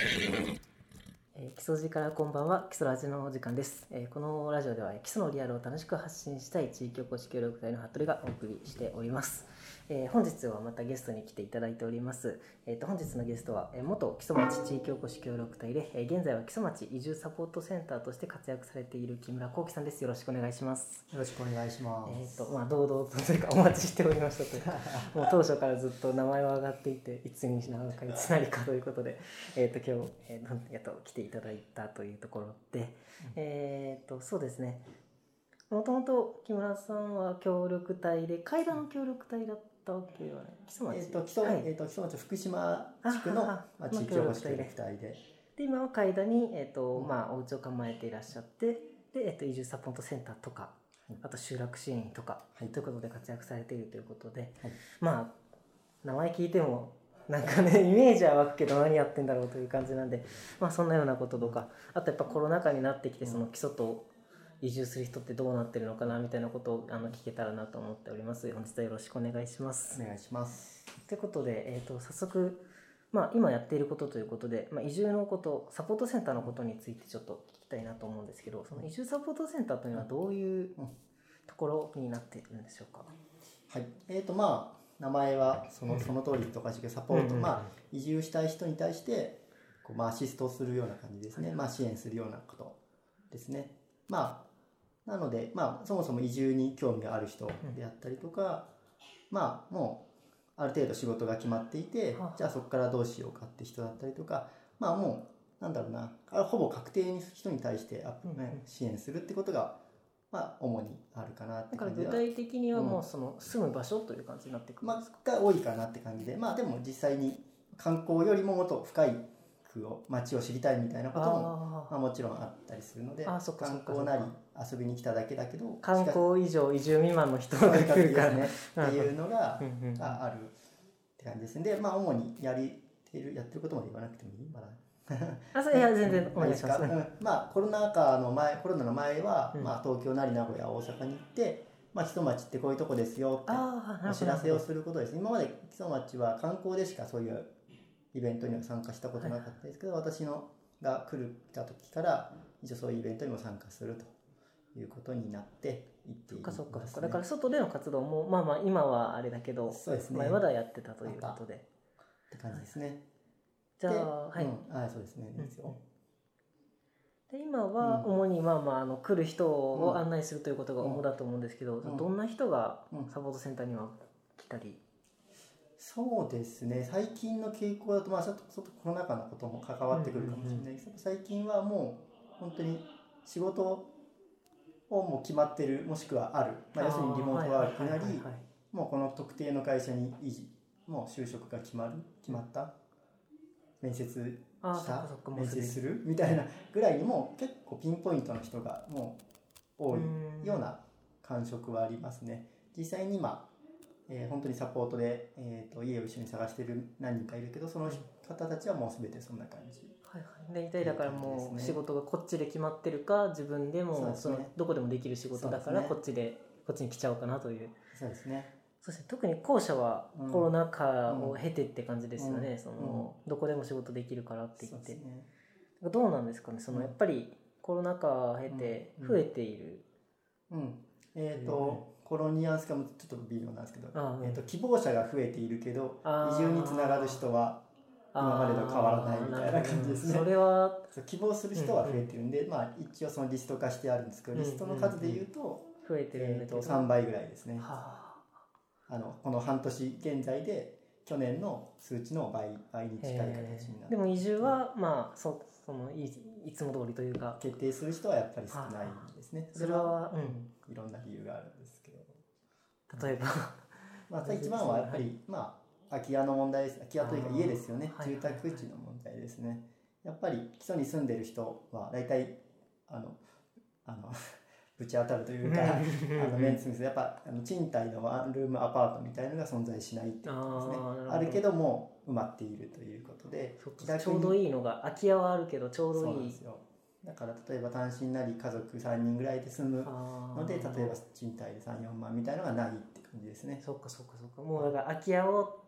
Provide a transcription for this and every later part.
えー基礎寺からこんばんは基礎ラジのお時間です、えーこのラジオでは基礎のリアルを楽しく発信したい地域おこし協力隊の服部がお送りしております、えー本日はまたゲストに来ていただいております、えーと本日のゲストは、えー元基礎町地域おこし協力隊で、えー現在は基礎町移住サポートセンターとして活躍されている木村幸喜さんです。よろしくお願いします。よろしくお願いします。えーとまあ、堂々とというかお待ちしておりましたというか もう当初からずっと名前は上がっていていつになるかいつなりかということで、えー、と今日、えーとやっと来ていただいたというところで、えー、とそうですね。もともと木村さんは協力隊で階段の協力隊だったわけではない基礎町？えっ、と基礎、はい。えっ、と基礎町福島地区のあまあ、の地域おこし協力隊で、で今は階段に、えーとうん。まあ、お家を構えていらっしゃってで、えー、と移住サポートセンターとかはい。あと集落支援員とか、はい。ということで活躍されているということで、はい。まあ名前聞いてもなんかね イメージは湧くけど何やってんだろうという感じなんで、まあ、そんなようなこととかあとやっぱコロナ禍になってきてうんその基礎と移住する人ってどうなってるのかなみたいなことをあの聞けたらなと思っております本日はよろしくお願いしますお。願いします。ということで、えー、と早速、まあ、今やっていることということで、まあ、移住のことサポートセンターのことについてちょっと聞きたいなと思うんですけどその移住サポートセンターというのはどういううんところになっているんでしょうか、はい。えっ、とまあ名前はそのその通りとかしサポート、うんまあ移住したい人に対してこうまあアシストするような感じですね。まあ支援するようなことですね。まあなのでまあそもそも移住に興味がある人であったりとか、まあもうある程度仕事が決まっていてはあ、じゃあそこからどうしようかって人だったりとか、まあもうなんだろうな、あほぼ確定に人に対してアップ、ねうんうん。支援するってことがまあ主にあるかなってだから具体的にはもうその住む場所という感じになってくるんまですか、あ、が多いかなって感じでまあでも実際に観光よりももっと深い区を街を知りたいみたいなこともあまあ、もちろんあったりするので観光なり遊びに来ただけだけどー観光以上移住未満の人が来るからねっていうのがああるって感じですね。でまあ主にやりているやってることまで言わなくてもいい？まだ。あそういや全然 お願いします、いいですか？うん。まあコロナ禍の前コロナの前は、うん。まあ、東京なり名古屋大阪に行って、まあ、木曽町ってこういうとこですよってお知らせをすることです。今まで木曽町は観光でしかそういうイベントには参加したことなかったですけど、私のが来るた時から一応そういうイベントにも参加するということになっていっていそっかそっかそっか。ねだから外での活動もまあまあ今はあれだけどそうですね。前まだやってたということで。って感じですね。じゃあではい、うん、あそうですね。いいですよ、で今はうん。主にまあまああの来る人をうん。案内するということが主だと思うんですけど、ん。どんな人がうん。サポートセンターには来たり、そうですね。最近の傾向だとまあちょっとちょっとコロナ禍のことも関わってくるかもしれない。ですけど、最近はもう本当に仕事をもう決まってるもしくはある、まあ、要するにリモートワークなりもうこの特定の会社に維持もう就職が決まる決まった面接した面接するみたいなぐらいにもう結構ピンポイントの人がもう多いうんような感触はありますね。実際に今、えー本当にサポートで、えー、と家を一緒に探してる何人かいるけどその方たちはもう全てそんな感じ。はいはい、大体だからもう仕事がこっちで決まってるか自分でもそのどこでもできる仕事だからこっちでこっちに来ちゃおうかなという。そうですね。そして特に後者はうん。コロナ禍を経てって感じですよね、うん。そのどこでも仕事できるからって言って、ね。どうなんですかねそのうん。やっぱりコロナ禍を経てうん。増えている、うん。えっ、と、コロニアンスかもちょっと微妙なんですけど、ああえー、と希望者が増えているけど移住につながる人は今までと変わらないみたいな感じですね。それは希望する人は増えてるんで、まあ一応そのリスト化してあるんですけど、うんリストの数で言うと,、増えてるんだえー、とけど、3倍ぐらいですね。はあ。のこの半年現在で去年の数値の倍倍にあ近い形になへってー。でも移住はまあそそのいいつも通りというか。決定する人はやっぱり少ないですね。それは、うん、いろんな理由がある例えば。まあ、一番はやっぱり、まあ、空き家の問題です。空き家というか家ですよね。はい住宅地の問題ですね。やっぱり基礎に住んでる人は大体あのあの ぶち当たるというか あのメンツやっぱあの賃貸のワンルームアパートみたいのが存在しないっていうことですね。あるけども埋まっているということでちょうどいいのが空き家はあるけどちょうどいい。なんですよだから例えば単身なり家族3人ぐらいで住むので例えば賃貸で34万みたいのがないって感じですね。そっかそっかそっか。もうだから空き家を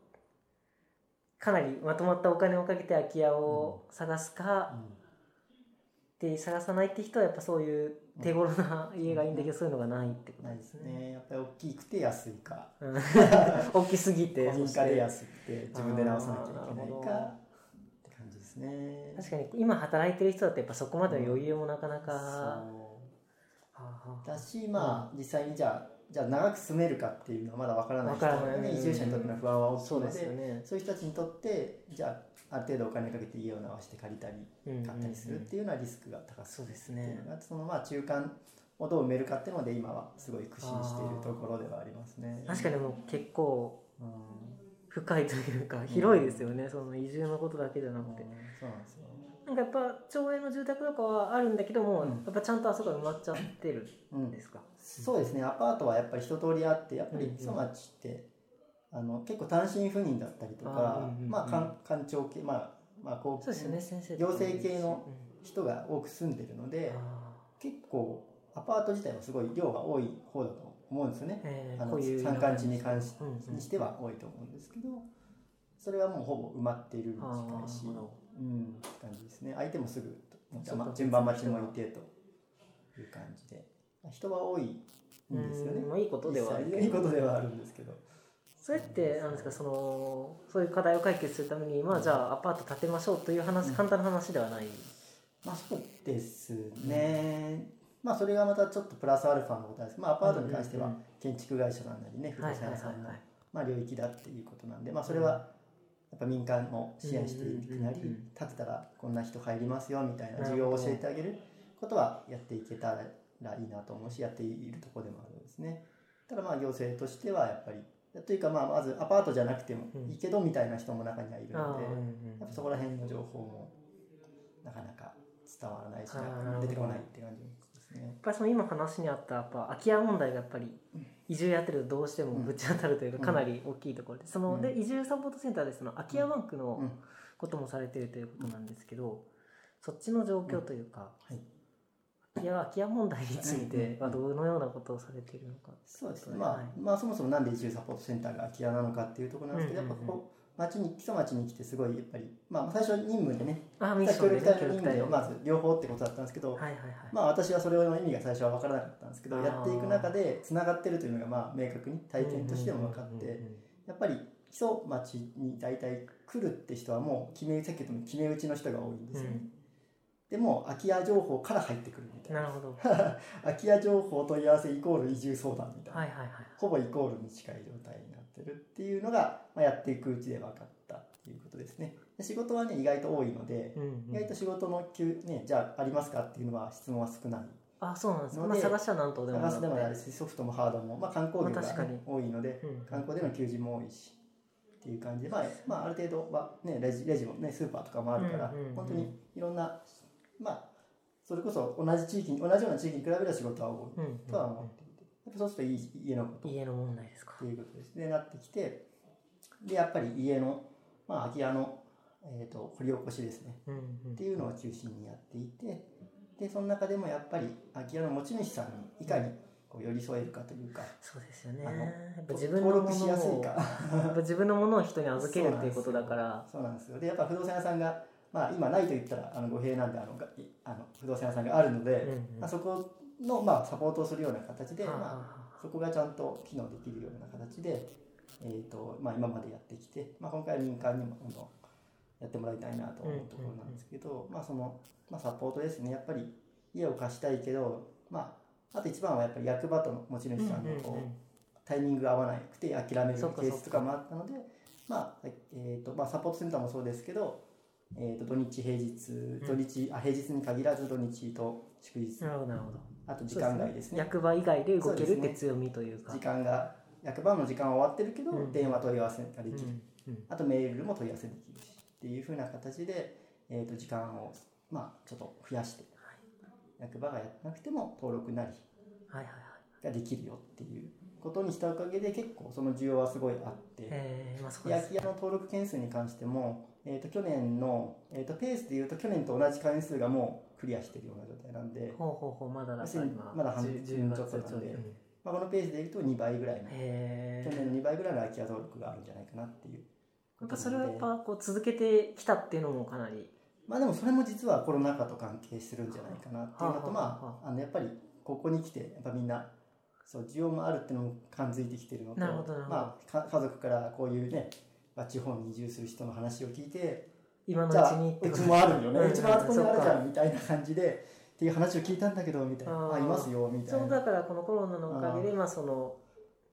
かなりまとまったお金をかけて空き家を探すか、で探さないって人はやっぱそういう手頃な家がいいんだけど、そういうのがないってことですすね。やっぱり大きくて安いか、う ん大きすぎて。古民家で安くて自分で直さなきゃいけないかですね。確かに今働いてる人だとやっぱそこまでの余裕もなかなか、う。あはあ。だし、まあ、実際にじゃあ、じゃあ長く住めるかっていうのはまだわからない人ない。ね、移住者にとっての不安は大きいそうので、ですよね。そういう人たちにとって、じゃあ、ある程度お金かけて家を直して借りたり、うん買ったりするっていうのはリスクが高そうですね。そのまあ中間をどう埋めるかっていうので、今はすごい苦心しているところではありますね。確かにもう結構うん深いというか広いですよね、その移住のことだけじゃなくて。そうなんですよ。なんかやっぱ町営の住宅とかはあるんだけども、うん。やっぱちゃんとあそこが埋まっちゃってるうんんですか、そうですね、アパートはやっぱり一通りあって、やっぱうんうん。り木曽町って、あの結構単身赴任だったりとあか、うんうんうん。まあ官官庁系、まあ、まあこうそうですよね。先生行政系のうん人が多く住んでるので、あ結構アパート自体はすごい量が多い方だと思うんですよねー。えーあの山間地に関し,、にしては多いと思うんですけど、それはもうほぼ埋まっているに近いし、うん、感じですね。相手もすぐ、順番待ちもいてという感じで、人は多いんですよねうん。まあいいことではあるいいことではあるんですけど。それってなんですかそのそういう課題を解決するためにまあじゃあアパート建てましょうという話、うん簡単な話ではないまあそうですね。まあそれがまたちょっとプラスアルファのことですまあアパートに関しては建築会社なんなりね、不動産屋さんのはいまあ領域だっていうことなんで、まあそれはやっぱ民間も支援していくなり建てたらこんな人入りますよみたいななるほど。需要を教えてあげることはやっていけたらいいなと思うし、やっているところでもあるんですね。ただまあ行政としてはやっぱり、というかまあまずアパートじゃなくてもいいけどみたいな人も中にはいるので、やっぱそこら辺の情報もなかなか伝わらないし出てこないって感じですね。や。っぱりその今話にあったやっぱ空き家問題がやっぱり移住やってるとどうしてもぶち当たるというかかなり大きいところでそのうん。で移住サポートセンターでその空き家バンクのうん。こともされているということなんですけどそっちの状況というかはい。空き家空き家問題についてはどのようなことをされているのかそうですね、はい。まあ、まあそもそもなんで移住サポートセンターが空き家なのかっていうところなんですけど、やっぱこう町に基礎町に来てすごいやっぱり、まあ、最初任務でねあミッションで協力隊のね協力隊の任務でまず両方ってことだったんですけど、はいはいはい。まあ私はそれの意味が最初は分からなかったんですけどやっていく中でつながってるというのがまあ明確に体験としても分かって、やっぱり基礎町に大体来るって人はもう決めさっき言った決め打ちの人が多いんですよね、うん。でも空き家情報から入ってくるみたいな。なるほど。空き家情報問い合わせイコール移住相談みたいな、はいはいはいほぼイコールに近い状態になってるっていうのが、まあ、やっていくうちで分かったっていうことですね。で仕事はね意外と多いので、うんうん。意外と仕事の急ねじゃあありますかっていうのは質問は少ない。あそうなんですまあ、探しは何とでも探すでもあるし、しソフトもハードも、まあ、観光業がまあ確かに。多いのでうん観光での求人も多いしっていう感じで、まあまあ、ある程度は、ね、レジレジも、ね、スーパーとかもあるから、うんうんうん。本当にいろんな、まあ、それこそ同じ地域に同じような地域に比べれば仕事は多いとは思っっぱそうすると家のこと。っ家の問題ですか。ていうことです。ねなってきてでやっぱり家の、まあ、空き家の、えー、と掘り起こしですね。うんうん。っていうのを中心にやっていてでその中でもやっぱり空き家の持ち主さんにいかにこう寄り添えるかというか、そうですよね。あのやっぱ自分のも登録しやすいのをか。やっぱ自分のものを人に預けるっていうことだから。そうなんですよ。でやっぱ不動産屋さんが、まあ、今ないと言ったらあの語弊なんであのあの不動産屋さんがあるので、うんうん。まあ、そこの、まあ、サポートをするような形で、まあ、そこがちゃんと機能できるような形で、えーとまあ、今までやってきて、まあ、今回は民間にもどんどんやってもらいたいなと思うところなんですけど、まあそのまあ、サポートですね。やっぱり家を貸したいけど、まあ、あと一番はやっぱり役場との持ち主さんのこう、タイミングが合わなくて諦めるケースとかもあったので、まあえーとまあ、サポートセンターもそうですけど、えー、と土日平日土日、あ平日に限らず土日と祝日。なるほどなるほどあと時間外ですね。役場以外で動けるって強みというか。時間が役場の時間は終わってるけど、うん。電話問い合わせができる、うん。うん。あとメールも問い合わせできるしっていうふうな形で、えー、と時間を、まあ、ちょっと増やして、役場がやってなくても登録なりはいはいはいができるよっていうことにしたおかげで結構その需要はすごいあって。えー、まあそき家の登録件数に関しても、えー、と去年の、えー、とペースでいうと去年と同じ回数がもうクリアしているような状態なんで、ほうほうほうまだだ今。まだ半10分ちょっとなんで。まあ、このペースでいうと2倍ぐらいの、へ去年の2倍ぐらいの空き家登録があるんじゃないかなっていう。えぱそれはやっぱこう続けてきたっていうのもかなり。まあでもそれも実はコロナ禍と関係するんじゃないかなっていうのとまああのやっぱりここに来てやっぱみんなそう需要もあるっていうのも感づいてきてるのとまあか家族からこういうねまあ地方に移住する人の話を聞いて今のうちにうちもあるよね、ううんちもあそこにあるじゃんみたいな感じでっていう話を聞いたんだけどみたいな。あいますよみたいな。そうだからこのコロナのおかげでまあその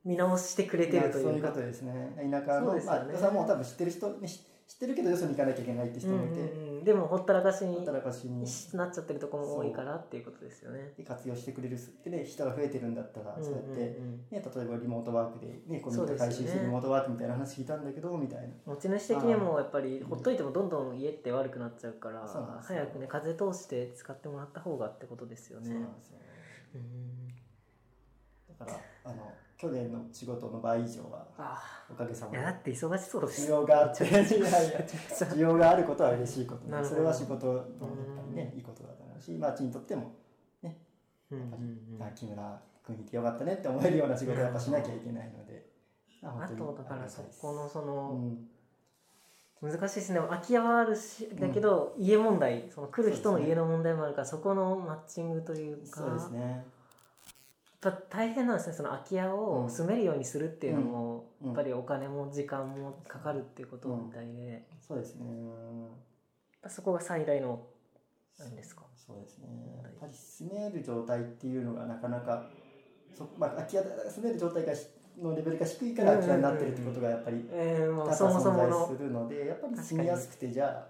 見直してくれてるというそういうことですね。田舎の、ね。まあ、さんも多分知ってる人、知ってるけどよそに行かなきゃいけないって人もいて、うんうんうんでもほったらかしになっちゃってるところも多いからっていうことですよね。で活用してくれるってね人が増えてるんだったらそうやって、ね、例えばリモートワークで、ね、コミュニティ回収してリモートワークみたいな話聞いたんだけどみたいな。持ち主的にもやっぱりほっといてもどんどん家って悪くなっちゃうから早くね風通して使ってもらった方がってことですよねそうなんですよ。うんだからあの去年の仕事の倍以上はあおかげさまで。あいやだって忙しそうです需要があって。需要があることは嬉しいことでそれは仕事のやっぱりねいいことだと思うしまあちにとってもうんうんうん。あ木村君いてよかったねって思えるような仕事をやっぱしなきゃいけないので、まあとだからそこのそうのん。難しいですね。空き家はあるしだけど家問題。その来る人の家の問題もあるからそこのマッチングというか。そうですね。やっぱ大変なんですねその空き家を住めるようにするっていうのも、うん。やっぱりお金も時間もかかるっていうことみたいで、そうですね。ぱそこが最大のなんですか？そうですね。やっぱり住める状態っていうのがなかなかそ、まあ、空き家住める状態がしのレベルが低いから空き家になってるってことがやっぱり多々存の在するのでやっぱり住みやすくてじゃ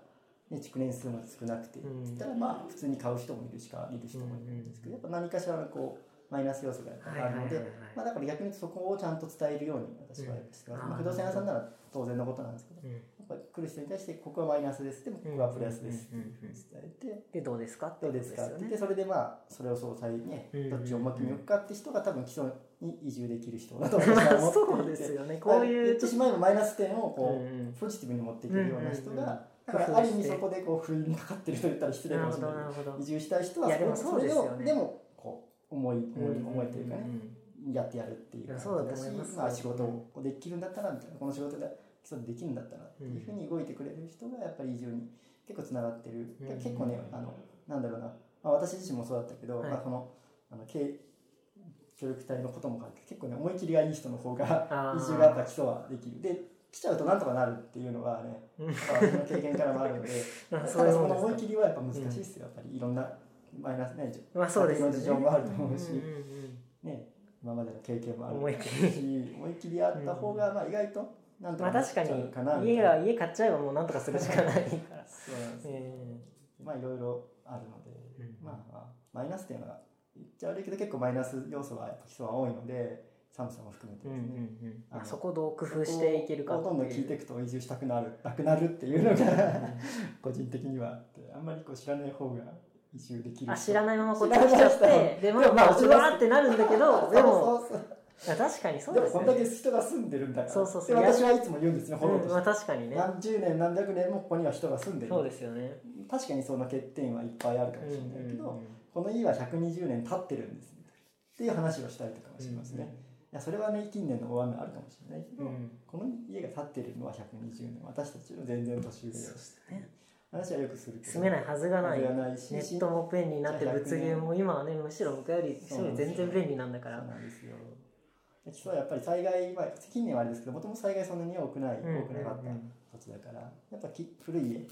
あ、ね、築年数も少なくて、うん。たらまあ普通に買う人もいるし借りる人もいるんですけど、やっぱ何かしらのこうマイナス要素があるので、だから逆にそこをちゃんと伝えるように私はしてます、うん。まあ不動産屋さんなら当然のことなんですけどうん。やっぱり来る人に対してここはマイナスです。でもここはプラスですって伝えてでどうですか？ってどうですかって言ってよね。それでまあそれを総裁ねうん。うんうんどっちを重きに置くかって人が多分基礎に移住できる人だと思そうっていて。ですよね。こう言いうってしまえばマイナス点をこうポジティブに持っていけるような人がだからある意味そこでこう不意にかかってると言ったら失礼かもしれない。移住したい人はそれをでも思い思い思いというかねんん。やってやるっていうだます。しまあ仕事をできるんだったらみたいなこの仕事で基礎でできるんだったらっていうふうに動いてくれる人がやっぱり移住に結構つながってる、うん結構ねあのなんだろうな、まあ、私自身もそうだったけど、はい。まあ、このあの経協力隊のことも結構ね思い切りがいい人の方が移住がやっぱ基礎はできる。で来ちゃうとなんとかなるっていうのはね私の経験からもあるので その思い切りはやっぱ難しいですよ。やっぱりいろんなマイナスねかまあそうですよね家庭の事情もあると思うしんんうん。ね今までの経験もある思い切し思い切りあった方がまあ意外となんとまあかなっちゃ確かにうかな家が家買っちゃえばもうなんとかするしかないから。そうなんですよ。えまあいろいろあるので、うん。まあまあマイナス点は言っちゃ悪いけど結構マイナス要素はやっぱ基礎は多いので寒さも含めてですね、うんあのまあそこをどう工夫していけるかほとんど聞いていくくと移住したくなるなくなるっていうのが 個人的にはあってあんまりこう知らない方が移住できるあ知らないままこっちに来ちゃってでもでもまあまあうわーってなるんだけどでも確かにそうでもですよねこんだけ人が住んでるんだから。そうそうそう。で私はいつも言うんですねフォローとうんまあ確かにね。何十年何百年もここには人が住んでる。そうですよね。確かにその欠点はいっぱいあるかもしれないけど、うんうんうん。この家は120年経ってるんですっていう話をしたりとかもしますね、いやそれはね近年の大雨あるかもしれないけど、うん。この家が建ってるのは120年私たちの全然年上ですね話はよくするけど。住めないはずがない。し。ネットも便利になってじゃあ100物流も今はねむしろ昔より全然便利なんだから。そうなんですよ。基礎はやっぱり災害、まあ、近年はあれですけどもともと災害そんなに多くない、うん多くなかったうん土地だからやっぱき古い家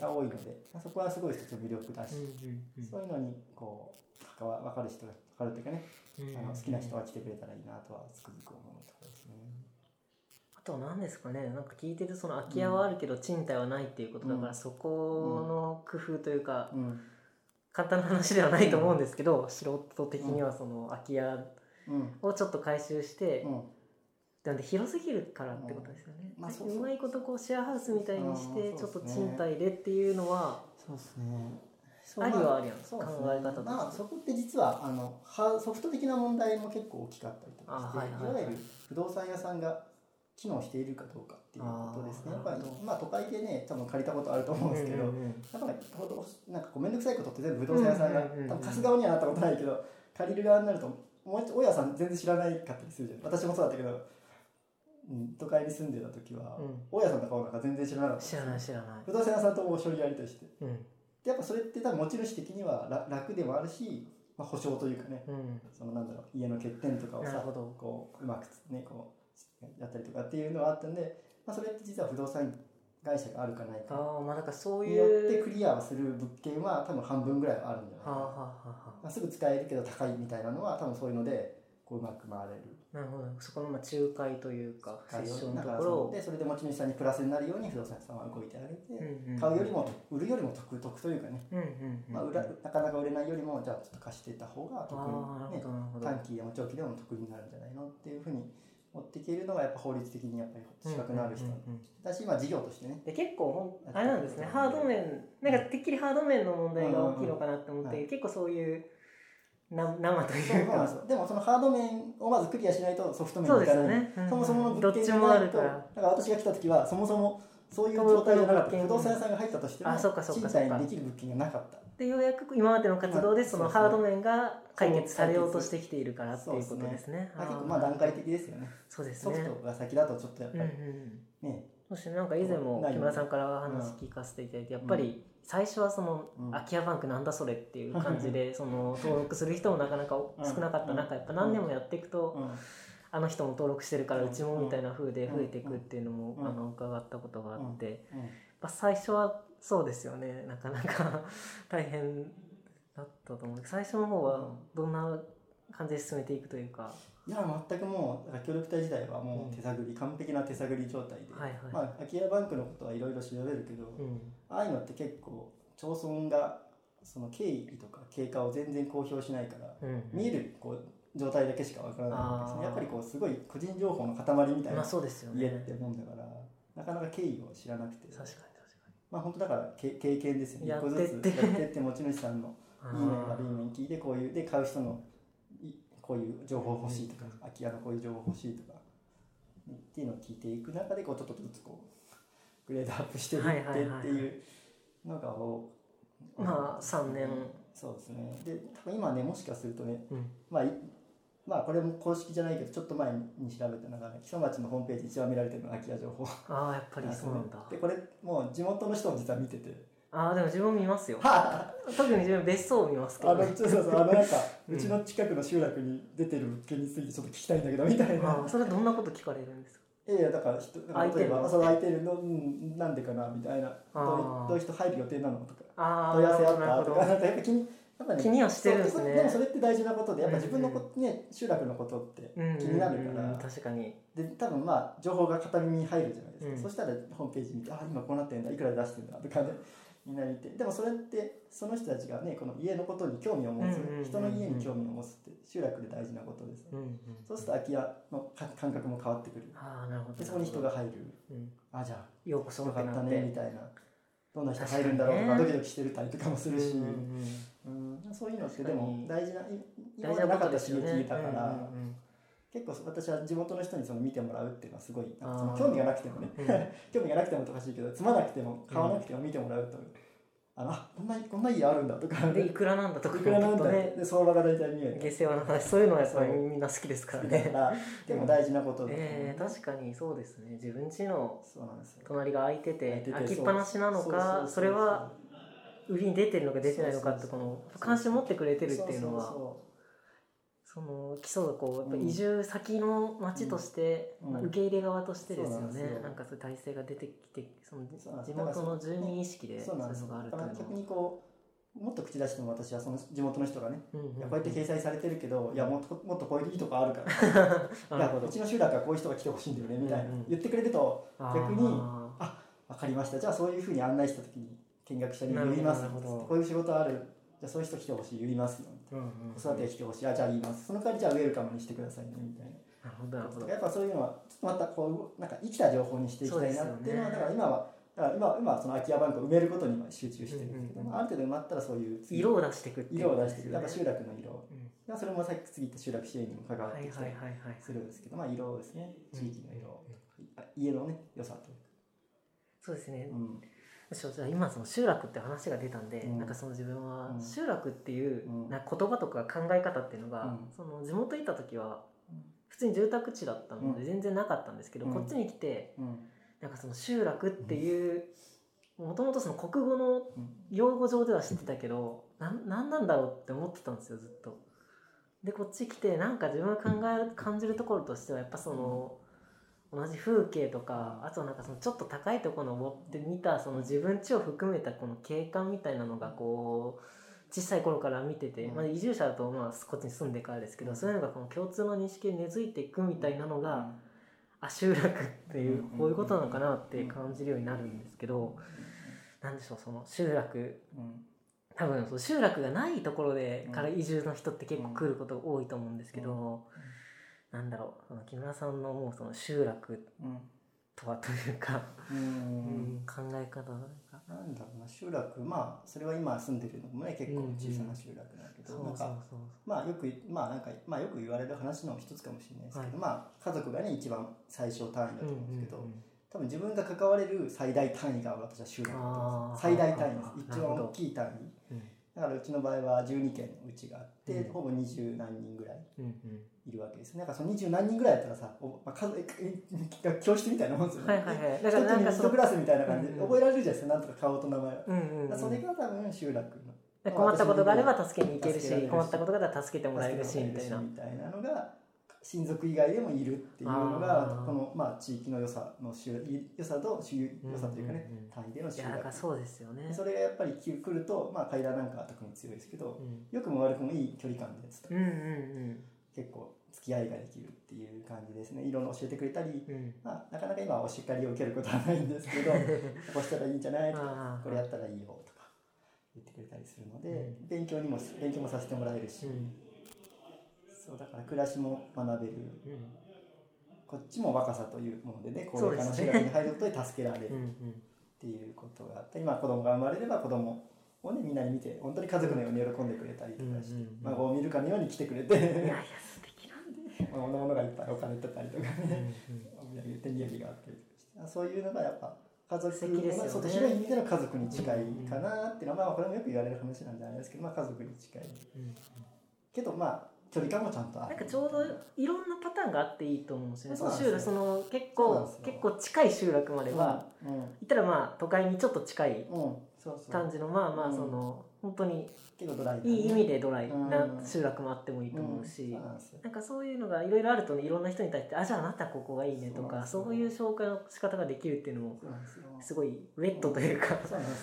が多いので、まあ、そこはすごい一つ魅力だし、そういうのにこう関わ分かる人が分かるっていうかね、あの好きな人が来てくれたらいいなとはつくづく思うとと何ですかね。なんか聞いてるその空き家はあるけど賃貸はないっていうことだから、うん。そこの工夫というか、うん。簡単な話ではないと思うんですけど、素人的にはその空き家うん。をちょっと回収して、うん。なんで広すぎるからってことですよね、うん。まあそうまいことこうシェアハウスみたいにしてうんちょっと賃貸でっていうのはそうですね。ありはありやん。考え方まあそこって実はあのはソフト的な問題も結構大きかったりとかして、いわゆる不動産屋さんが機能しているかどうかっていうことですね。やっぱりまあ都会でね多分借りたことあると思うんですけど、うんうんうん。やっぱりなんかこう面倒くさいことって全部不動産屋さんが、うんうんうんうん多分貸す側にはなったことないけど借りる側になるともう大家さん全然知らないかったりするじゃん私もそうだったけどうん、都会に住んでた時は、うん。大家さんの顔なんか全然知らなかった知らない知らない。不動産屋さんとお処理やりとりして。うん。でやっぱそれって多分持ち主的には楽楽でもあるし、まあ、保証というかね。うん。そのなんだろう家の欠点とかをさこううまくつねこうやったりとかっていうのがあったんで、まあ、それって実は不動産会社があるかないかああまあなんかそういによってうクリアをする物件は多分半分ぐらいはあるんじゃないかな、はあはあはあはまあ、すぐ使えるけど高いみたいなのは多分そういうのでこううまく回れる。あなるほど。そこのまあ仲介というかセッションのところを。でそれで持ち主さんにプラスになるように不動産屋さんは動いてあげて、うんうん買うよりも売るよりも得得というかね、うんうんうんまあ、売らなかなか売れないよりもじゃあちょっと貸してた方が得ああなるに、ね短期でも長期でも得になるんじゃないのっていうふうに持っていけるのがやっぱ法律的にやっぱり資格のある人。だし、まあ、事業としてね。で結構ほんあれなんですね。ハード面なんかてっきりハード面の問題が大きいのかなって思って、うん。うん結構そういうな生というか。でもそのハード面をまずクリアしないとソフト面にいかない。ですよね、うんそもそもの物件がないとだから私が来た時はそもそもそういう状態じゃなかった。不動産屋さんが入ったとしても賃貸にできる物件がなかったでようやく今までの活動でそのハード面が解決されようとしてきているからっていうことですね。まあ、結構ー。まあ段階的ですよね。そうですね。ソフトが先だとちょっとやっぱうんうんり、うん。ね。そしてなんか以前も木村さんから話聞かせていただいてやっぱり最初はそのうん。空き家バンクなんだそれっていう感じでその登録する人もなかなか少なかった中やっぱ何年もやっていくとうん。あの人も登録してるからうちもみたいな風で増えていくっていうのもうん。あの伺ったことがあってうん。やっぱ最初はそうですよね。なかなか 大変だったと思う。最初の方はどんな感じで進めていくというか、いや全くもうだから協力隊時代はもう手探り、完璧な手探り状態で、はいはい。まあ、空き家バンクのことはいろいろ調べるけど、うん。ああいうのって結構町村がその経緯とか経過を全然公表しないから、うん見えるこう状態だけしかわからないわけですね。やっぱりこうすごい個人情報の塊みたいなまあそうですよね。家ってもんだから、なかなか経緯を知らなくて。確かに。確かまあ本当だからけ経験ですよね。や一個ずつやってって持ち主さんのにいい面悪い面聞いてこういうで買う人のいこういう情報欲しいとかうん。空き家のこういう情報欲しいとかっていうのを聞いていく中でこうちょっとずつこうグレードアップしていってっていうのが多まあ3年。そうですね。で多分今ねもしかするとねうん。まあいまあこれも公式じゃないけどちょっと前に調べたのがね木曽町のホームページ一番見られてるのが空き家情報。ああやっぱりそうなんだ。でこれもう地元の人も実は見てて。ああでも自分見ますよ。は特に自分別荘を見ますけど、あのね、そうそうあのなんか、ううんちの近くの集落に出てる物件についてちょっと聞きたいんだけどみたいな。それどんなこと聞かれるんですか？いやいやだから人例えばその空いてるの、うん、な。んでかなみたいなどういう人入る予定なの？とか。問い合わせあった？とかなんかやっぱ気にやっぱね気にはしてるんですね。でもそれって大事なことでやっぱ自分のこ、ね集落のことってうんうんうん。うん気になるから、確かに。で多分まあ情報が片耳に入るじゃないですか、うん。そしたらホームページ見てあ今こうなってんだいくらで出してんだとかね みんな見て。でもそれってその人たちがねこの家のことに興味を持つ、うんうんうんうん。人の家に興味を持つって集落で大事なことです、うんうんそうすると空き家のか感覚も変わってくる。ああなるほどでそこに人が入る。うん。あじゃようこそあよかったねみたいなどんな人入るんだろうとかドキドキしてるたりとかもするし、うんそういうのってでも大事ない今までなかった刺激だから、結構私は地元の人にその見てもらうっていうのはすごいその興味がなくてもね、うん。興味がなくてもおかしいけどつまなくても買わなくても見てもらうと、あのあこんなこんな家あるんだとか。うんでいくらなんだとかいくらなんだね。で相場が大体見え下世話の話そういうのはやっぱりみんな好きですからね。らでも大事なことだと思う。えー、確かにそうですね。自分家の隣が空いてて空きっぱなしなのかそれは売りに出てるのか出てないのかってこの関心持ってくれてるっていうのはその基礎がこうやっぱうん。移住先の町として、うん。まあ、受け入れ側としてですよそうなんなんかそういう体制が出てきてその地元の住民意識でそなんです。そうういうのがあるだから逆というのはにこうもっと口出しても私はその地元の人がね、うんうんいやこうやって掲載されてるけどいやもっともっとこういういいとこあるから。いやうちの集落はこういう人が来てほしいんだよねみたいな、うんうん言ってくれると逆に分かりました。じゃあそういうふうに案内した時に見学者に言いますこういう仕事ある。じゃあそういう人来てほしい言いますよ子育てが来てほしい。あじゃあ言います。その代わりじゃあウェルカムにしてくださいねみたいな。なるほどなるほど。やっぱそういうのはまたこうなんか生きた情報にしていきたいなっていうのはね。だから今はだから今今はその空き家バンクを埋めることには集中してるんですけども、うんうんうん。ある程度埋まったらそういう次色を出していくっていう色を出していくやっぱ集落の色。うん。まあそれもさっき次言った集落支援にも関わってきたりはいはいはいはいするんですけど、まあ色ですね。地域の色、うんあ家のね良さというそうですね。か、うんそうじゃあ今その集落って話が出たんで、うん。なんかその自分はうん。集落っていううん。な言葉とか考え方っていうのが、うん。その地元行った時は普通に住宅地だったのでうん。全然なかったんですけど、うん。こっちに来てうん。なんかその集落っていうもともとその国語のうん。用語上では知ってたけどなんなんなんだろうって思ってたんですよずっと。でこっち来てなんか自分が考え感じるところとしてはやっぱその、同じ風景とかあとはなんかそのちょっと高いところ登って見たその自分家を含めたこの景観みたいなのがこう小さい頃から見てて、うん。まあ、移住者だとまあこっちに住んでからですけど、うん。そういうのがこの共通の認識に根付いていくみたいなのが、あ集落っていううん。こういうことなのかなって感じるようになるんですけど、なんでしょうその集落。うん。多分そう集落がないところでうん。から移住の人って結構来ることが多いと思うんですけど、なんだろうその木村さんのもうその集落うん。とはというか、ううんん、考え方なんか。なんだろうな集落まあそれは今住んでるのもね結構小さな集落だけど、そうなんかそう。そうまあよくまあなんかまあよく言われる話の一つかもしれないですけど、まあ家族がね一番最小単位だと思うんですけど、多分自分が関われる最大単位が私は集落だと思うんです。あー。最大単位です。一番大きい単位。うんだからうちの場合は12軒うちがあって、うん。ほぼ二十何人ぐらいいるわけですなんかその二十何人ぐらいやったらさお、まあ、数え教室みたいなもんですよね、はいはいはい。だ一からなんかクラスみたいな感じで覚えられるじゃないですか。なんとか顔と名前は、うんうんうん。それが多分集落ので困ったことがあれば助けに行けるし困ったことがあったら助けてもらえるしみたいな。みたいなのが親族以外でもいるっていうのがこの、まあ、地域の良さの集良さと集良さというかね、うんうんうん。単位でのい集落やだからそうですよね。それがやっぱり来ると、まあ、階段なんかは特に強いですけどうん。良くも悪くもいい距離感で伝わるうんうん結構付き合いができるっていう感じですね。いろいろ教えてくれたり、まあ、なかなか今はお叱りを受けることはないんですけど こうしたらいいんじゃないとかこれやったらいいよとか言ってくれたりするので、うん。勉強にも勉強もさせてもらえるし、うんそうだから暮らしも学べる。うんこっちも若さというものでね高齢化の集落に入ることで助けられる。っうんうん。ていうことがあって今子供が生まれれば子供をねみんなに見て本当に家族のように喜んでくれたりとかして、うんうんうん。孫を見るかのように来てくれて。いやいや 素敵なんで。まあ物がいっぱい置かれてたりとかうんね、お土産手土産があったりとかしてあそういうのがやっぱ家族素敵ですよねそう広い意味での家族に近いかなっていうのは、まあこれもよく言われる話なんじゃないですけど、まあ、家族に近い。うん。けどまあ距離感もちゃんとある。なんかちょうどいろんなパターンがあっていいと思うんですよね。その集落その結構結構近い集落までは、うん言ったらまあ都会にちょっと近い感じのまあまあうん。その本当にいい意味でドライうんな集落もあってもいいと思ううん。し。なんかそういうのがいろいろあるとねいろんな人に対して「あじゃああなたここがいいね」とかそういう紹介の仕方ができるっていうのもすごいウェットというか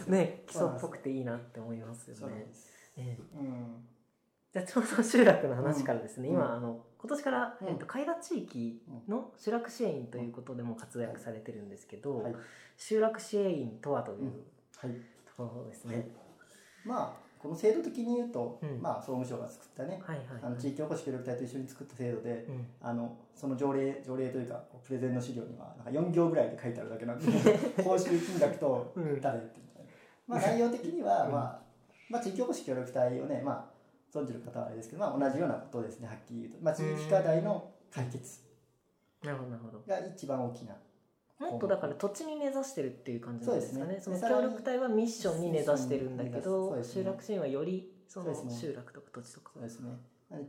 ね基礎っぽくていいなって思いますよね。そうなん。じゃあちょうど集落の話からですね、うん。今あの今年から、うん。えっと、海田地域の集落支援員ということでも活躍されてるんですけど、はい。集落支援員とはといううん。はい。ところですね。まあこの制度的に言うと、うん。まあ総務省が作ったね、はいはい、あの地域おこし協力隊と一緒に作った制度で、うん。あのその条例条例というかプレゼンの資料にはなんか4行ぐらいで書いてあるだけなんで 報酬金額とうん。誰ってみたいな、まあ内容的には、うん。まあ、まあ地域おこし協力隊をねまあ存じる方はあれですけど、まあ、同じようなことですねはっきり言うと、まあ、地域課題の解決なるほどなるほど。が一番大きなもっとだから土地に根ざしてるっていう感じなんですかね。そねでさらに協力隊はミッションに根ざしてるんだけど、ね。集落支援はよりその集落とか土地とか。そうですね。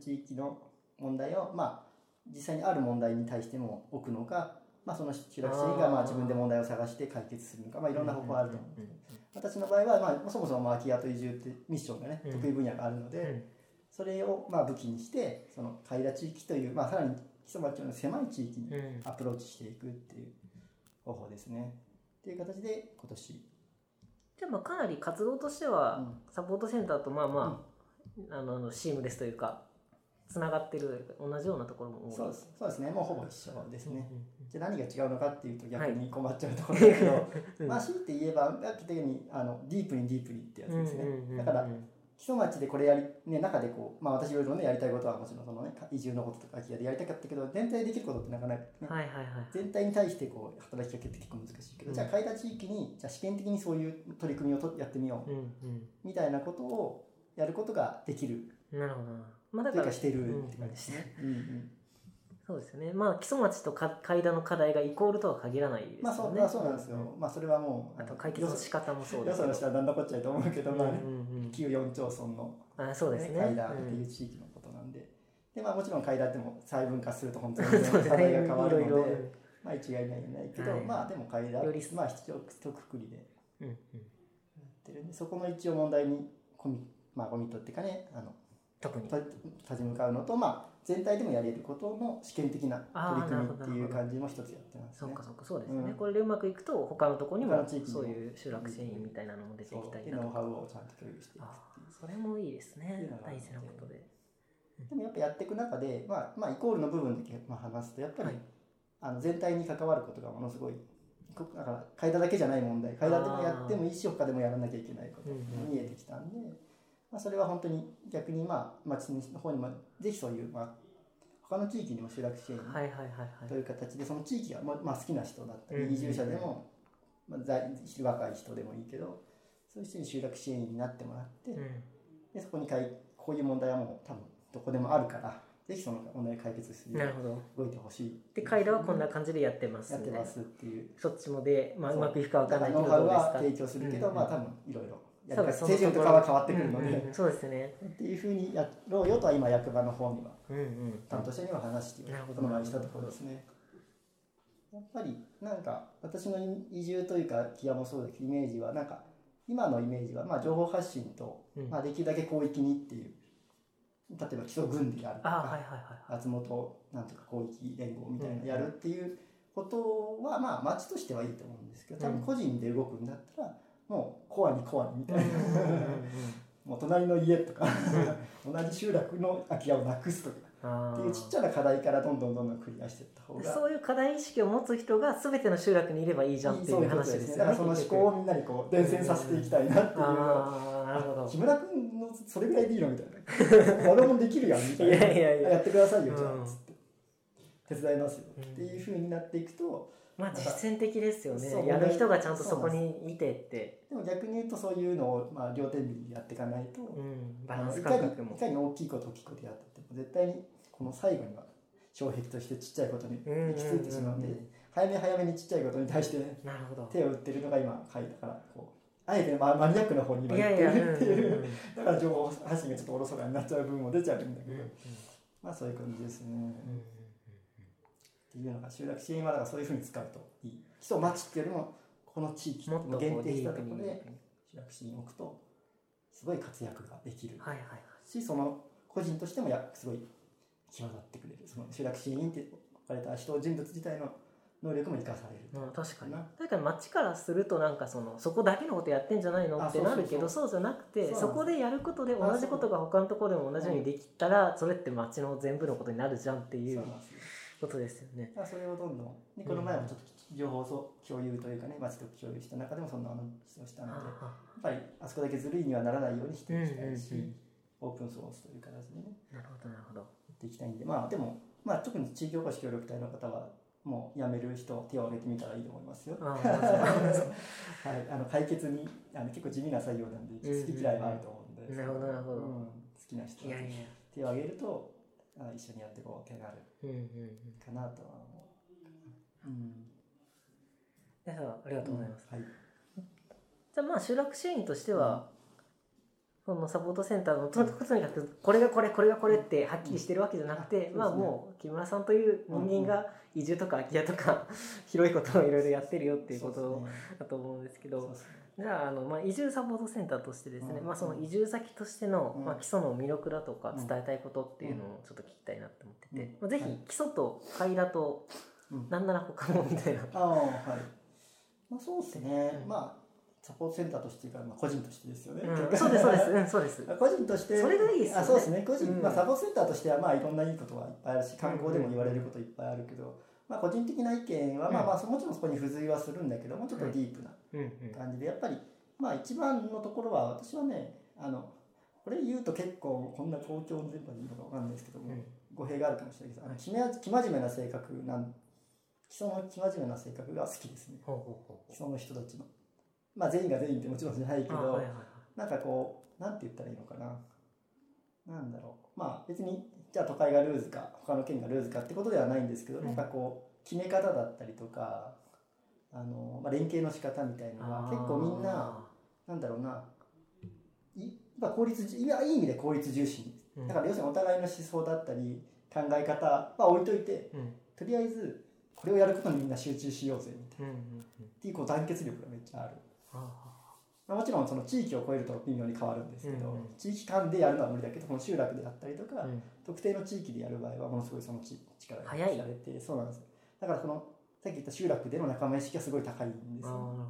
地域の問題をまあ実際にある問題に対しても置くのか、まあ、その集落支援がまあ自分で問題を探して解決するのか、まあ、いろんな方法あると思うんですけど。私の場合は、まあ、そもそも空き家と移住ってミッションがねうん。得意分野があるので、うんそれをまあ武器にしてその海田地域という、まあ、さらに木曽町の狭い地域にうん。アプローチしていくっていう方法ですね。っていう形で今年、じゃあまあかなり活動としては、うん。サポートセンターとまあまあ、あのあのシームレスというかつながってる同じようなところも多い。そうです。そうですね。もうほぼ一緒ですね。うんじゃあ何が違うのかっていうと逆に困っちゃうところはいだけど、うん。まあ強いて言えばさっき言ったようにあのディープにディープにってやつですね、うんうんうんうん。だから木曽町でこれやり、ね、中でこう、まあ、私いろいろねやりたいことはもちろんその、ね、移住のこととか空き家でやりたかったけど全体でできることってなかなか、ねはいはいはい。全体に対してこう働きかけって結構難しいけど、うん。じゃあ海田地域にじゃあ試験的にそういう取り組みをとやってみよううんうん。みたいなことをやることができる。なるほどな。まあだというからかしてるって感じですね。うんうんそうですよね。まあ基礎町とか階段の課題がイコールとは限らないですよね。まあそう,、まあ、そうなんですよ、まあそれはもうあと解決の仕方もそうですよその人は何のこっちゃいと思うけど、まあ旧四町村のあそうですね。階段っていう地域のことなんで、でまあもちろん階段でも細分化すると本当に課題ねが変わるのでいろいろ。まあ一概には言えないけど、はい。まあでも階段まあ一応一括りでやうんうんってるん。でそこの一応問題にコミ,、まあ、コミットっていうかねあの特に。た立ち向かうのと、まあ、全体でもやれることの試験的な取り組みっていう感じも一つやってますね。そうか。そうかそうですね、うん。これでうまくいくと他のところにもそういう集落支援員みたいなのも出てそきたりだとか。ノウハウをちゃんと共有していくそれもいいですね。大事なことで。でもやっぱやっていく中で、まあまあ、イコールの部分だけまあ話すとやっぱり、はい。あの全体に関わることがものすごいこだから階段だけじゃない問題階段でもやってもいいし他でもやらなきゃいけないことが見えてきたんで、まあ、それは本当に逆にまあ町の方にもぜひそういう、まあ、他の地域にも集落支援という形でその地域が、まあまあ、好きな人だったり移住者でも、まあ、在若い人でもいいけどそういう人に集落支援員になってもらって、うん。でそこにかいこういう問題はもう多分どこでもあるからぜひその問題解決するよなるほど。うに動いてほしい。で階段はこんな感じでやってます。やってますっていう。そっちもで、まあ、う。まくいくかわかんないけどノウハウどうですかは提供するけど、うん。まあ多分いろいろやり方手順とかは変わってくるので、うんうんそうですね。っていうふうにやろうよとは今役場の方にはうんうん担当者には話してなるほど。この前したところですね。やっぱりなんか私の移住というか気もそうだけどイメージはなんか今のイメージはまあ情報発信と、うん。まあ、できるだけ広域にっていう例えば基礎軍であるとか、あはいはいはい松本なんとか広域連合みたいなのやるっていうことはまあ町としてはいいと思うんですけど多分個人で動くんだったらもうコアにコアにみたいな、もう隣の家とか。同じ集落の空き家をなくすとか。あっていうちっちゃな課題からどんどんどんどんクリアしていった方が。そういう課題意識を持つ人が全ての集落にいればいいじゃんっていう話ですよね。だからその思考をみんなにこう伝染させていきたいなっていう。木村君のそれぐらいでいいのみたいな。俺もできるやんみたいな。いやいやいや。やってくださいよじゃうん。あつって。手伝いますよっていうふうになっていくとまあ実践的ですよね。やる人がちゃんとそこにいてって、でも逆に言うとそういうのをまあ両天秤でやっていかないとうん、バあランス感覚もい。かに大きいこと大きいことやってても絶対にこの最後には障壁としてちっちゃいことに行き着いてしまうんでうんうんうん早め早めにちっちゃいことに対してなるほど。手を打ってるのが今書いたからこうあえてママニアックな方に今い言ってるっていううんうんだから情報発信がちょっとおろそかになっちゃう部分も出ちゃうんだけど、うんまあそういう感じですね、うんっていうのが集落支援はだからそういうふうに使うといい。基礎町っていうよりもこの地域もっとこう限定したところで集落支援を置くとすごい活躍ができる。はいはいはい。しその個人としてもやすごい際立ってくれる。その集落支援員って呼ばれた人人物自体の能力も生かされる。まあ確かに。な。だから町からするとなんかそのそこだけのことやってんじゃないのあってなるけどそそうじゃなくてそこでやることで同じことが他のところでも同じようにできたらそれって町の全部のことになるじゃんっていう。そうなんですよことですよね。それをどんどんでこの前もちょっと情報を共有というかね町と共有した中でもそんな話をしたのでやあっぱりあそこだけずるいにはならないようにしていきたいし、うんうんうんオープンソースという形でねなるほどなるほど。やっていきたいんでまあでも、まあ、特に地域おこし協力隊の方はもう辞める人手を挙げてみたらいいと思いますよ。あ はい、あの解決にあの結構地味な作業なんで好き嫌いはあると思うんで、なるほどなるほどうん好きな人はいやいや。手を挙げるとあ一緒にやっていこうってなる。うんうんうん。かなとは思う。うん。いやありがとうございます。はい。じゃあまあ集落支援員としては、そのサポートセンターのととにかくこれがこれこれがこれってはっきりしてるわけじゃなくて、うん。まあもう木村さんという人間が移住とか空き家とか 広いことをいろいろやってるよっていうことだと思うんですけどそうですねじゃああの、まあ、移住サポートセンターとしてですね、うん。まあ、その移住先としての、うん。まあ、基礎の魅力だとかうん。伝えたいことっていうのをちょっと聞きたいなと思ってて、うん。まあ、ぜひはい。基礎と階段とうん。なら他もみたいな。ああはい。まあそうですね。うん。まあサポートセンターとしてか、まあ個人としてですよね。うん、そうですそうです、うん、そうです。個人としてそれがいいですよね。あそうですね。個人、うん。まあ、サポートセンターとしてはまあいろんないいことはいっぱいあるし観光でも言われることいっぱいあるけど、まあ、個人的な意見は、まあまあもちろんそこに付随はするんだけどもうちょっとディープなうんうん感じでやっぱりまあ一番のところは私はねあのこれ言うと結構こんな公共の電波でいいのかわかんないですけども、うん。語弊があるかもしれないけどあの生真面目な性格なん基礎の生真面目な性格が好きですね。ほうほうほう基礎の人たちの。まあ全員が全員ってもちろんじゃないけど、あはいはいはい。なんかこう、なんて言ったらいいのかな。なんだろう。まあ別に、じゃあ都会がルーズか、他の県がルーズかってことではないんですけど、うん。なんかこう、決め方だったりとか、あの、まあ、連携の仕方みたいのが結構みんな、なんだろうな、いまあ効率重、いやいい意味で効率重視。うん。だから要するにお互いの思想だったり考え方は置いといてうん。とりあえずこれをやることにみんな集中しようぜみたいな。うんうんうん。っていうこう団結力がめっちゃある、あまあ、もちろんその地域を超えると微妙に変わるんですけど、うんうん。地域間でやるのは無理だけどこの集落であったりとか、あうん。特定の地域でやる場合はものすごいそのち力が早い。られてそうなんですよ。だからこのさっき言った集落での仲間意識がすごい高いんですよ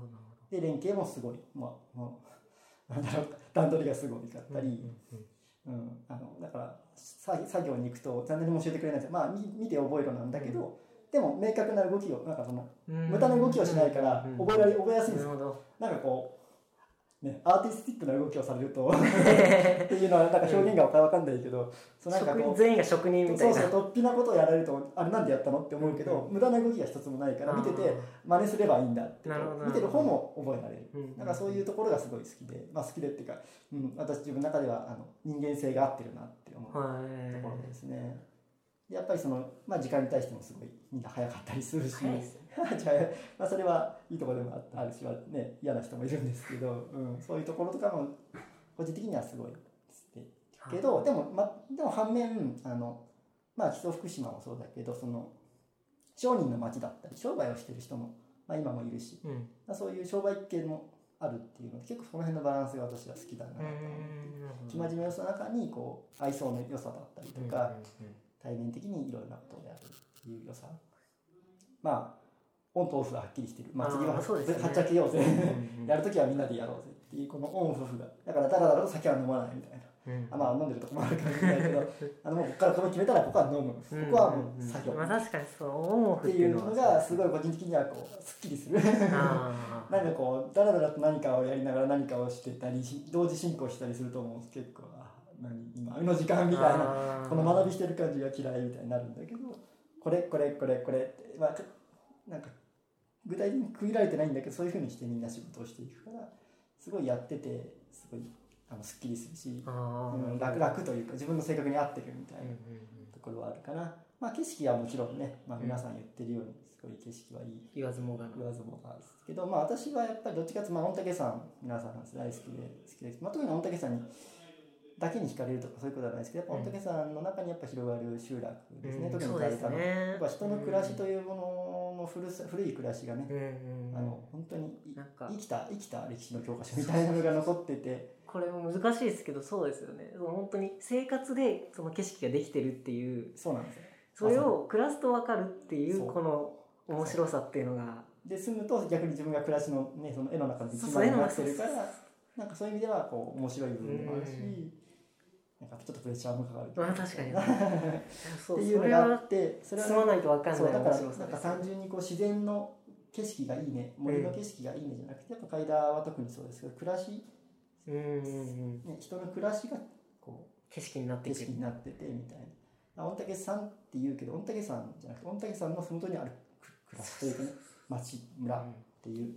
で連携もすごいまあもうなんだろう 段取りがすごいかっどたり、うんうんうん、あのだからさ作業に行くと何も教えてくれないんですよまあ見見て覚えろなんだけど、でも明確な動きをなんかそのうん。無駄な動きをしないからうん覚えられ覚えやすいんですよ。なんかこうねアーティスティックな動きをされると っていうのはなんか表現がわかんないけど、そうなんかこう職全員が職人みたそいうな。そう突飛なことをやられるとあれなんでやったのって思うけど、う無駄な動きが一つもないから見てて真似すればいいんだって。見てる方も覚えられる。うん。だからそういうところがすごい好きで、まあ、好きでっていうか、うん、私自分の中ではあの人間性が合ってるなって思うとはい。ころですね。でやっぱりその、まあ、時間に対してもすごいみんな早かったりするしね。じゃあまあ、それはいいところでもああるしは、ね、嫌な人もいるんですけど、うん、そういうところとかも個人的にはすごいですね。けどでも,、ま、でも反面あの、まあ、木曽福島もそうだけどその商人の町だったり商売をしてる人も、まあ、今もいるし、うん。そういう商売系もあるっていうので結構その辺のバランスが私は好きだなと思って。生真面目要素の中にこう愛想の良さだったりとか、対面的にいろいろなことをやるっていう良さ。まあオンとオフがはっきりしてる、まあ、次ははっちゃけようぜ、やるときはみんなでやろうぜっていうこのオンオフが。だからだらだらと酒は飲まないみたいな。うんあまあ飲んでるとこもあるかもしれないけど。あのもうここからここ決めたらここは飲む、ここはもう作業、まあ確かにそうオンオフっていうのがすごい個人的にはこうすっきりする。あ なんかこうだらだらと何かをやりながら何かをしてたりし同時進行したりすると思う結構。あ何今あの時間みたいななこの学びしてる感じが嫌いみたいになるんだけどこれこれこれこれって、まあ、なんか具体的に区切られてないんだけどそういうふうにしてみんな仕事をしていくからすごいやっててすごいあのすっきりするし、あうん、楽楽というか自分の性格に合ってるみたいなところはあるかな、まあ、景色はもちろんね、まあ、皆さん言ってるようにすごい景色はいい言わずもがな。言わずもがなですけど、まあ、私はやっぱりどっちかというと、まあ、御嶽山皆さん大好きで好きです、まあ、特に御嶽山にだけに惹かれるとかそういうことはないですけどやっぱ御嶽山の中にやっぱ広がる集落ですね、うん。特に大田の、ね。やっぱ人の暮らしというものの古さ古い暮らしがね、うんうんあの本当に生きた生きた歴史の教科書みたいなのが残ってて。これも難しいですけどそうですよね。本当に生活でその景色ができてるっていう。そうなんですよ。それを暮らすと分かるっていそう。うこの面白さっていうのが。で住むと逆に自分が暮らしの,、ね、その絵の中の一そう枚になってるからなんかそういう意味ではこう面白い部分もあるしうんなんかちょっとプレッシャーもかかる。まあ確かに っていうのがあってそれは住まないと分かんないだからなんか単純にこう自然の景色がいいね森の景色がいいねじゃなくてやっぱ海田は特にそうですけど暮らし、うんうんうん。ね、人の暮らしがこ景色になっう景てく。る色になっててみたいな。御嶽山って言うけど御嶽山じゃなくて御嶽山の麓にある暮らしというかね町村っていう。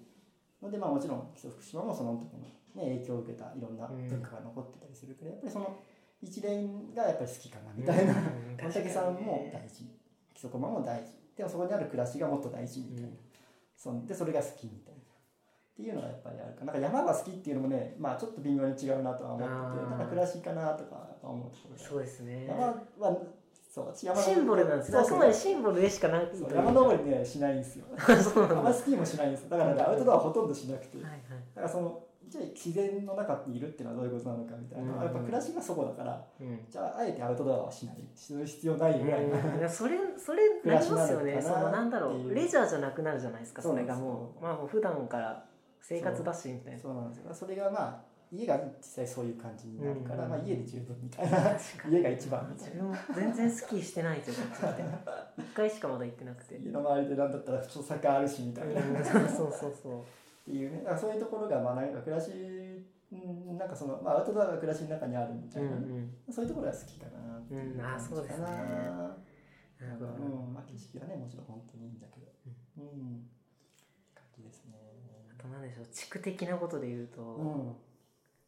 のでまあもちろん福島もその時の、ね、影響を受けたいろんな文化が残ってたりするけどやっぱりその一連がやっぱり好きかなみたいな。うん。御嶽山も大事。木曽駒も大事。でもそこにある暮らしがもっと大事みたいな、うんそんでそれが好きみたいな。っていうのがやっぱりあるかな。んか山が好きっていうのもねまあちょっと微妙に違うなとは思っててなんか暮らしかなとか思うところでそうですね。山はそう山シンボルなんですねあくそう。そうまでシンボルでしかない。といそうう山登りねしないんですよ。そうなんスキーもしないんですよ。だからねアウトドアはほとんどしなくて。だはいはい。からそのじゃあ自然の中にいるっていうのはどういうことなのかみたいな、うん。やっぱ暮らしがそこだからうん。じゃああえてアウトドアはしないする必要ないぐらい。な、うん。いやそれそれなりますよね。そのなんだろううレジャーじゃなくなるじゃないですかそれがもう。まあもう普段から生活だしみたいな。そう。なんですよ。それがまあ家が実際そういう感じになるから、うん。まあ、家で十分みたいな。家が一番みたいな。自分も全然スキーしてないというか 一回しかまだ行ってなくて。家の周りでなんだったらちょっと坂あるしみたいな、そうそうそうていうね。そういうところがまあなんか暮らしうんなんかその、まあ、アウトドアが暮らしの中にあるみたいな、うんそういうところが好きかなっていううん。あそうですね。うん。まあ、景色はねもちろん本当にいいんだけど。うん、感じですね。あと何でしょう地区的なことで言うと、うん。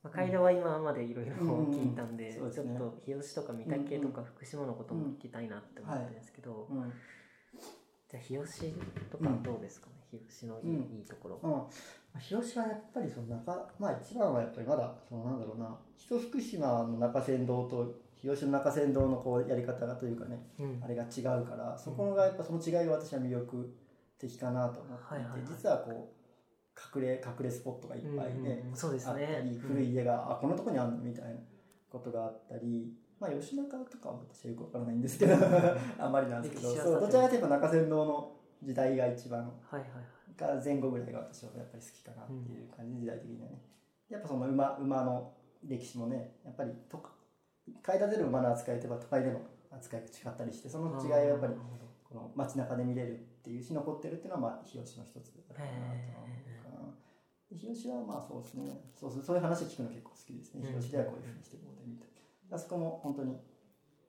まあ、は今までいろいろうん。聞いたん。で,、そうですね。ちょっと日吉とか御嶽とか福島のことも聞きたいなって思ってるんですけど、うん。じゃあ日吉とかどうですかね、日吉のいい,、うん。いいところ、うん、広島はやっぱりその中、まあ一番はやっぱりまだ、そのなんだろうな、木曽福島の中山道と日吉の中山道のこうやり方がというかねうん。あれが違うからそこがやっぱその違いが私は魅力的かなと思っていて、はいはいはい。実はこう隠れ隠れスポットがいっぱいね、そうですね。あったりうん。古い家が、あこんなとこにあるのみたいなことがあったり。まあ、吉中とかは私はよくわからないんですけど あんまりなんですけどどちらかというと中山道の時代が一番。はいはいはい。が前後ぐらいが私はやっぱり好きかなっていう感じ、時代的にはね。やっぱその馬馬の歴史もねやっぱりとか買い立てる馬の扱いといえば都会での扱いが違ったりしてその違いがやっぱりこの街中で見れるっていうし残ってるっていうのはまあ日吉の一つだかなとは思うかな。で日吉はまあそうですね。そうそうそういう話聞くの結構好きですね。うん。日吉ではこういうふうにしてこうでみたいなあそこも本当に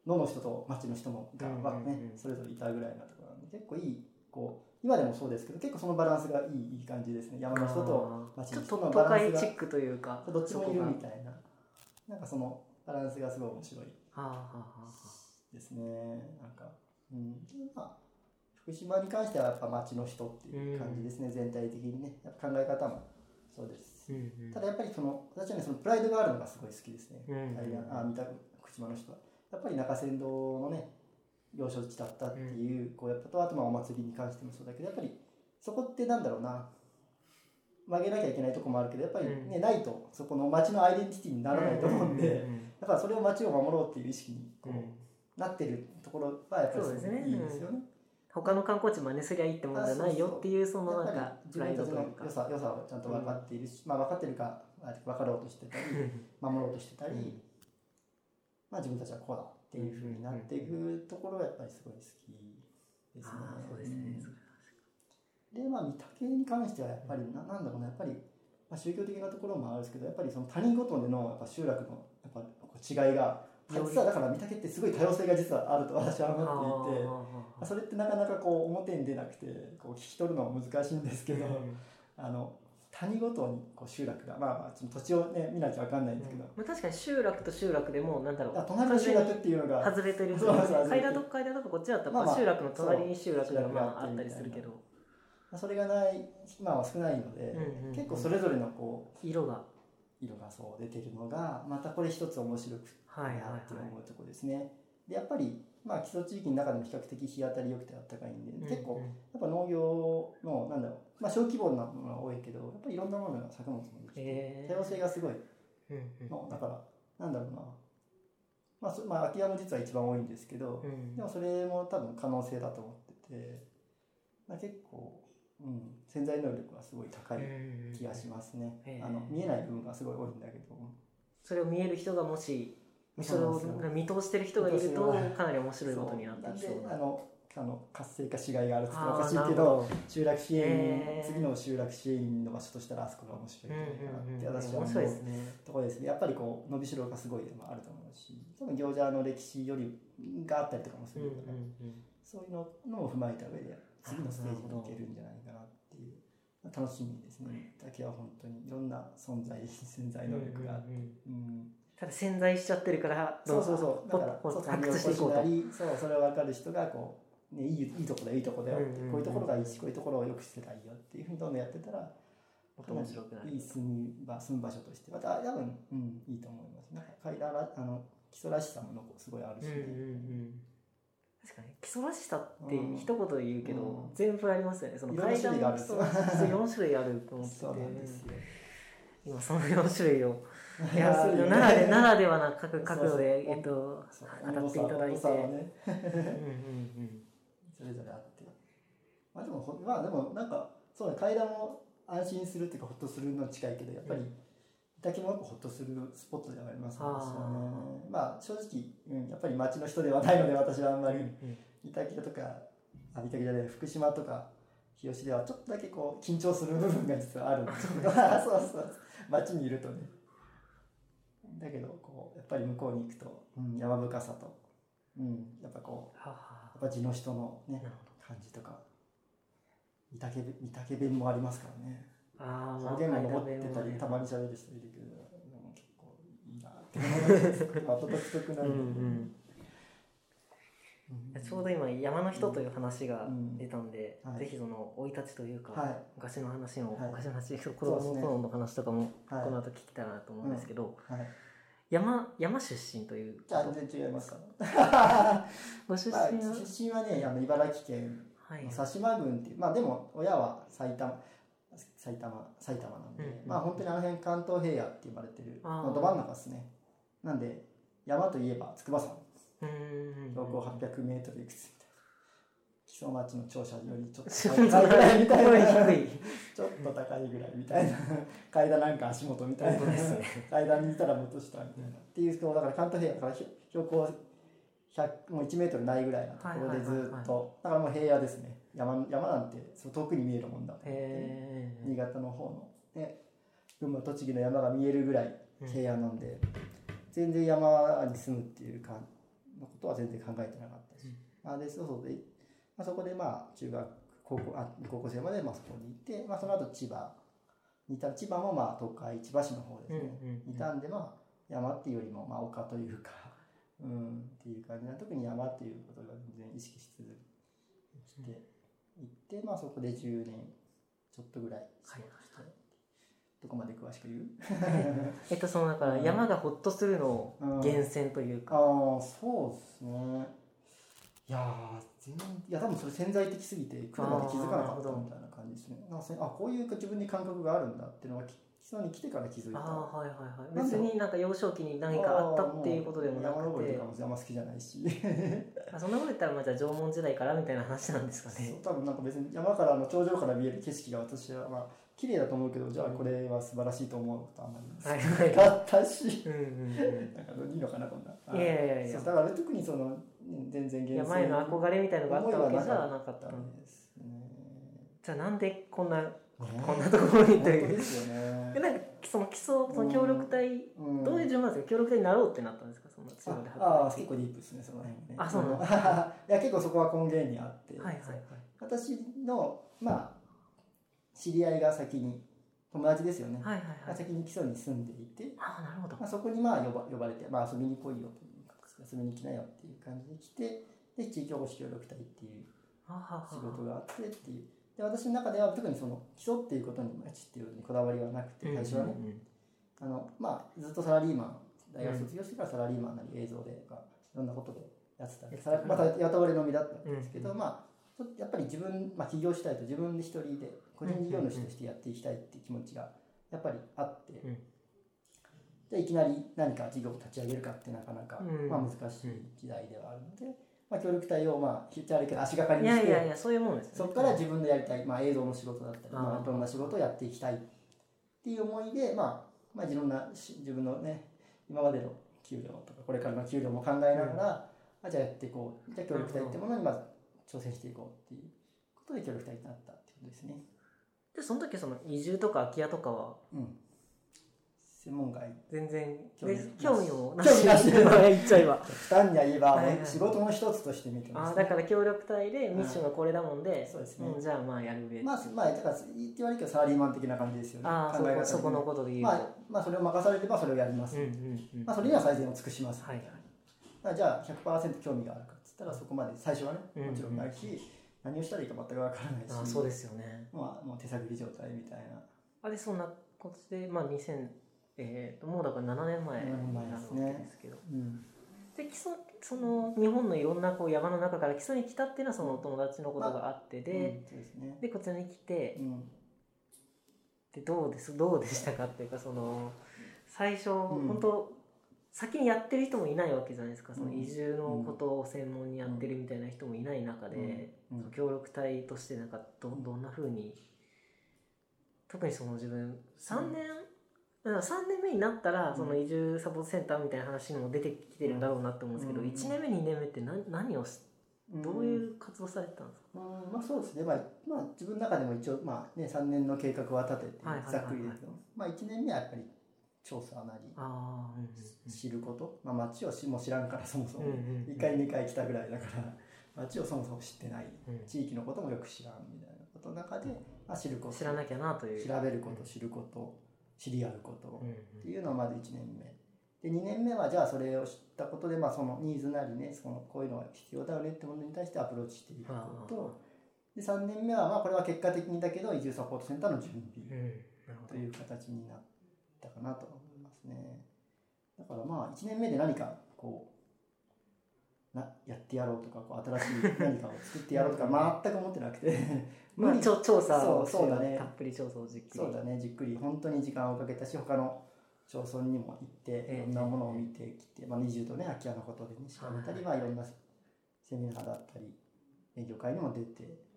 野の人と町の人もがうんうんうん。はねそれぞれいたぐらいなところなんで結構いいこう今でもそうですけど結構そのバランスがいいいい感じですね。山の人と町の人のバランスが会チックというかどっちもいるみいたいな。なんかそのバランスがすごい面白いですね。なんかうん。でまあ福島に関してはやっぱ町の人っていう感じですね、全体的にね。やっぱ考え方もそうです。し、うんうん。ただやっぱりその私はねそのプライドがあるのがすごい好きですね、うんうん平あ福島の人は。やっぱり中山道のね幼少地だったっていう、こうやっぱとあとまあお祭りに関してもそうだけどやっぱりそこってなんだろうな。曲げなきゃいけないとこもあるけどやっぱりね、うん。ないとそこの町のアイデンティティにならないと思うんで、だからそれを町を守ろうっていう意識にこう、うん。なってるところはやっぱりすごいいですよね。他の観光地真似すりゃいいってもんじゃないよっていうそのなんか自分たちの良さ良さをちゃんと分かっているし、まあ分かってるか分かろうとしてたり守ろうとしてたり、うん。まあ自分たちはこうだっていうふうになっていくところがやっぱりすごい好きですね。そうですねでまあ御嶽に関してはやっぱりななんだろうなやっぱり、まあ、宗教的なところもあるんですけどやっぱりその谷ごとでのやっぱ集落のやっぱこう違いが実はだから御嶽ってすごい多様性が実はあると私は思っていて。あそれってなかなかこう表に出なくてこう聞き取るのは難しいんですけど、あの谷ごとにこう集落がまあまあちょっと土地をね見なきゃ分かんないんですけど、まあ、確かに集落と集落でもなんだろうあ隣の集落っていうのが外れてるそうそうそう。階段と階段とかこっちだったまあまあら集落の隣に集落がまああったりするけど。それがない今は少ないので、うんうんうん。結構それぞれのこ色が。う色がそう出てるのがまたこれ一つ面白くはいはいはいなって思うところですね。でやっぱりまあ基礎地域の中でも比較的日当たり良くて暖かいんで、結構やっぱ農業のなんだろうまあ小規模なものが多いけどやっぱりいろんなものが作物もできて多様性がすごい。のだからなんだろうな。まあそまあ空き家も実は一番多いんですけど、うん。でもそれも多分可能性だと思ってて、まあ、結構、うん、潜在能力はすごい高い気がしますね、あの見えない部分がすごい多いんだけど。それを見える人がもしそれを見通してる人がいるとかなり面白いことになってきそう。あのあの活性化しがいがあるって言った。らおかしいけど集落支援へー次の集落支援の場所としたらあそこが面白いんじゃないかなって私は思うところですね。やっぱりこう伸びしろがすごいのもあると思うし多分行者の歴史よりがあったりとかもするから、んうんそういうののを踏まえた上で次のステージに行けるんじゃないかなっていう。楽しみですね。だけは本当にいろんな存在潜在能力があって、うんうんうん。うんただ潜在しちゃってるからそうそうそう。だからポッポッそう発掘していこうと。そうそれを分かる人がこう、ね、いいいいとこだよいいとこだよって、こういうところがいいしこういうところをよくしてたらいいよっていうふうにどんどんやってたら面白くなる。いい住み場住む場所としてまた多分、うん、いいと思いますなんか階段らあの基礎らしさも残すごいあるし、うんうんうん確かに基礎らしさってうん一言で言うけど、うん。全部ありますよね。その階段の基礎4種類あると思ってて。そうなんですよ。今その4種類をいいややならでならではな角角度でえっとそう語っていただいて、それぞれあって。まあでもほまあでもなんかそうね階段も安心するっていうかほっとするのに近いけどやっぱりうん。だけもほっとするスポットではありますね。まあ正直、うん、やっぱり町の人ではないので私はあんまり三滝とかあ三滝じゃない福島とか日吉ではちょっとだけこう緊張する部分が実はあるんですけど。そうそう町にいるとねだけどこうやっぱり向こうに行くと、うん、山深さと、うん、やっぱこうやっぱ地の人のね感じとか御嶽弁御嶽弁もありますからね。どああ方言も残ってたりたまにに喋る人いるけど結構いいなって思いますまた独特なうん。うんちょうど今山の人という話が出たんで、うんはい。ぜひその生い立ちというか、はい。昔の話も、はい。昔の話子供の頃の話とかもはい。この後聞きたいなと思うんですけど、はい山山出身というじゃあ全然違います。か？ご出身まあ、は、出身はねあの茨城県はい。の佐島郡っていうまあでも親は埼玉埼玉埼玉なんで、うん。うんまあ本当にあの辺関東平野って呼ばれてるあー。まあど真ん中ですね。なんで山といえば筑波山標高800メートルいくつ木曽町の庁舎よりちょっと高いぐらいみたいなちょっと高いぐらいみたいな階段なんか足元みたいな階段にいたらもっとしたみたいなっていうとだから関東平野から標高100もう1メートルないぐらいなところでずっとだからもう平野ですね山山なんてそう遠くに見えるもんだ新潟の方のね群馬栃木の山が見えるぐらい平野なんで、全然山に住むっていうかのことは全然考えてなかったし、あでそうそうで、まあ、そこでまあ中学高校あ高校生までまあそこにいて、まあ、その後千葉にいた。千葉もまあ東海千葉市の方ですね、うんうんうん。いたんでまあ山っていうよりもまあ丘というか うんっていう感じ。で特に山っていうことが全然意識し続けていって、まあそこで10年ちょっとぐらい過ごして、どこまで詳しく言う？えっとそのだから山がほっとするの源泉というか、ああそうですね。いやー全然いや多分それ潜在的すぎて来るまで気づかなかったみたいな感じですね。なんかせあこういう自分に感覚があるんだっていうのがき基礎に来てから気づいた。はいはいはい。別になんか幼少期に何かあったっていうことでもなく山登りてとかもあんま好きじゃないし。あそんなこと言ったらまあじゃあ縄文時代からみたいな話なんですかね。そう多分なんか別に山からの頂上から見える景色が私はまあ綺麗だと思うけどじゃあこれは素晴らしいと思うことはあんまりなか ったし。うんうんうん。なんかいいのかなこんな。いやいやいや。だから特にそのうん全然現山への憧れみたいのがあったわけじゃなかった思いはなかったですね。じゃあなんでこんなね。こんなところにという本当ですよね。え。なんかその基礎その協力隊うん。どういう順番ですか？協力隊になろうってなったんですか？そのチームでああ結構ディープですねその辺もね。あそうなんん いや結構そこは根源にあって、はいはいはい。私のまあ知り合いが先に友達ですよね。はいはいはい。が先に基礎に住んでいて、ああなるほど。まあ、そこにまあ呼ば呼ばれて、まあ、遊びに来いよという形で遊びに来なよっていう感じで来てで地域おこし協力隊っていう仕事があってっていう。で私の中では特にその基礎っていうことに町っていうのにこだわりはなくて最初はね、うん。うんうんあのまあずっとサラリーマン大学卒業してからサラリーマンなり映像でまあいろんなことでやってたまた雇われの身だったんですけど、うん。まあちょっとやっぱり自分、まあ、起業したいと自分で一人で個人事業主としてやっていきたいっていう気持ちがやっぱりあって、うん。でいきなり何か事業を立ち上げるかってなかなか、うん。まあ、難しい時代ではあるので、まあ、協力隊をまあ言ってあるけど足がかりいにしてやいやいやそういうもんですよね。そこから自分のやりたい、まあ、映像の仕事だったり、まあ、いろんな仕事をやっていきたいっていう思いで、まあ、まあいろんなし自分のね今までの給料とかこれからの給料も考えながら、あじゃあやっていこう。じゃあ協力隊ってものにまず挑戦していこうっていうことで協力隊になったっていうことですね。でその時その移住とか空き家とかは？うん、専門外。全然興味で興味もな興味なし。し 言っちゃえば。極端には言えば、はいはい。仕事の一つとして見てます、あーだから協力隊でミッションがこれだもんで、そうですね。んじゃあまあやる上、まあ、まあ、だから言って悪いけどサラリーマン的な感じですよね。あ考え方こそこのことで言うと、まあ、まあそれを任されればそれをやります、うんうんうんまあ、それには最善を尽くします、はいはい。じゃあ100%興味があるかっつったらそこまで。最初はねうんもちろんないし、何をしたらいいか全く分からないしあーそうですよね。まあ、もう手探り状態みたいな。あでそんなことでまあ2000えー、ともうだから7年前7年前になるわですね。けですけど。うんで基礎その日本のいろんなこう山の中から基礎に来たっていうのはそのお友達のことがあってで、うんそうですね。でこちらに来てうん。でどうですどうでしたかっていうかその最初、ん。本当先にやってる人もいないわけじゃないですか。そのうん移住のことを専門にやってるみたいな人もいない中で、うん。うん。協力隊としてなんかどどんなふうに特にその自分3年、だから3年目になったらん。その移住サポートセンターみたいな話にも出てきてるんだろうなって思うんですけど、うん。1年目2年目って何何をしどういう活動されてたんですか、うんまあそうですね、まあまあ、自分の中でも一応、まあね、3年の計画は立ててざっくりですけど、まあ、1年目はやっぱり調査なり知ること、まあ、町をしも知らんからそもそも。うんうんうん。1回2回来たぐらいだから町をそもそも知ってない。地域のこともよく知らんみたいなことの中で、まあ、知ること。知らなきゃなという。調べること知ること知り合うこと。うんっていうのがまず1年目。で2年目はじゃあそれを知ったことで、まあ、そのニーズなりねそのこういうのが必要だよねってものに対してアプローチしていくこと。で3年目はまあこれは結果的にだけど移住サポートセンターの準備。という形になったかなと思いますね。だからまあ1年目で何かこうなやってやろうとかこう新しい何かを作ってやろうとか 全く思ってなくて。まあ、調査をそうだね。たっぷり調査をじっくり。そうだね。じっくり本当に時間をかけたし他の町村にも行ってええ。いろんなものを見てきて、まあ、二重とね空き家のことで、ね、調べたり、はい。まあ、いろんなセミナーだったり勉強会にも出て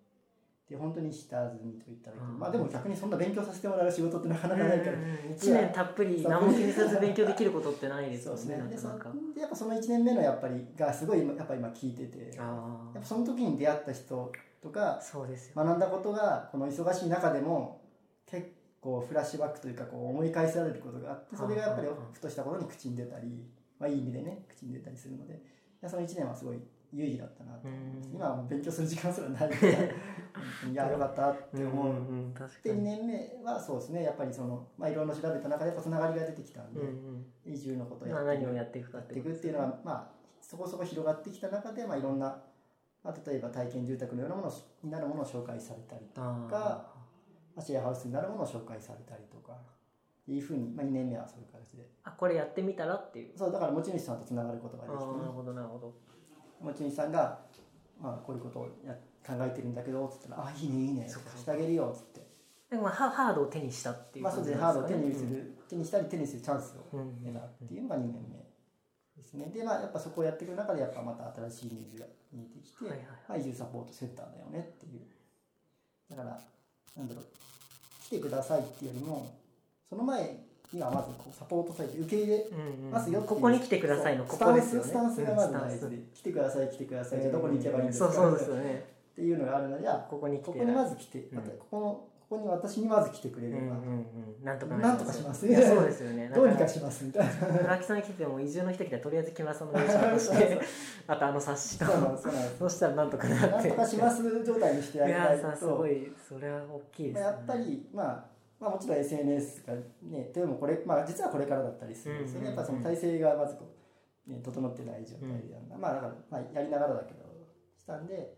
で本当に下積みといったらいいまあでも逆にそんな勉強させてもらう仕事ってなかなかないから、1年たっぷり何も気にせず勉強できることってないですそうよですね。でやっぱその1年目のやっぱりがすごい今やっぱ今聞いててやあっぱその時に出会った人とかあそうですよ。学んだことがこの忙しい中でも結構フラッシュバックというかこう思い返されることがあってそれがやっぱりふとしたことに口に出たり、まあ、いい意味でね口に出たりするので。その1年はすごい有意義だったなと思います。うん。今は勉強する時間すらないから いやよかったってう。ん思う。うん確かで2に年目はそうですねやっぱりその、まあ、いろいろ調べた中でつながりが出てきたんで、うん移住のことをうんまあやって何をやっていくかやっていってことくっていうのは、まあ、そこそこ広がってきた中で、まあ、いろんな、まあ、例えば体験住宅のようなものになるものを紹介されたりとあか、まあシェアハウスになるものを紹介されたりとかいうふうに、まあ、2年目はそういう形であこれやってみたらっていう。そうだから持ち主さんとつながることができて、ね。ああなるほどなるほど持ち主さんが、まあ、こういうことをや考えてるんだけどつったら「あいいねいいね」そうかしてあげるよっつって、でもまあハハードを手にしたっていうまあ、そうですねハードを手にする、手にしたり手にするチャンスをうんうん得たっていうのが2年目ですね。でまあやっぱそこをやっていく中でやっぱまた新しいニーズが見えてきて、はいはいはい。まあ、移住サポートセンターだよねっていう。だからなんだろう来てくださいっていうよりもその前にはまずこうサポートされて受け入れうんうんますよっていうここに来てくださいのここですよね。スタンススタンスがまずうん大事で、来てください来てください。じゃあどこに行けばいいんですかそうそうですよね。っていうのがあるのでじゃあここに来て。ここにまず来て、うん。またここのここに私にまず来てくれれば、うんうんうん。なんとかなんとかします。いやそうですよね。どうにかししますみたいな。村木さんに来ても移住の人来たらとりあえず木村さんの名刺渡して。あとあの冊子と。そしたらなんとかなって。なんとかします状態にしてあいげたいと。やさすごい。それは大きいですね。まあやっぱり、まあ、まあもちろん SNS がねでもこれ、まあ、実はこれからだったりする。んですよね、うんうんうんやっぱその体制がまずこう、ね、整ってない状態なんだ、まあだから、まあ、やりながらだけどしたんで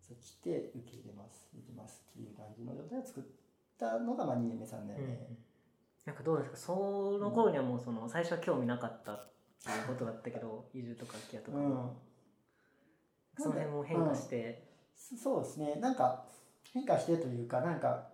そう来て受け入れます。できますっていう感じの状態を作ったのが、まあ、2年目3年うんうん。目、なんかどうですか？その頃にはもうその最初は興味なかったっていうことだったけど移住とか空き家とか、うんその辺も変化して、そそうですね。なんか変化してというかなんか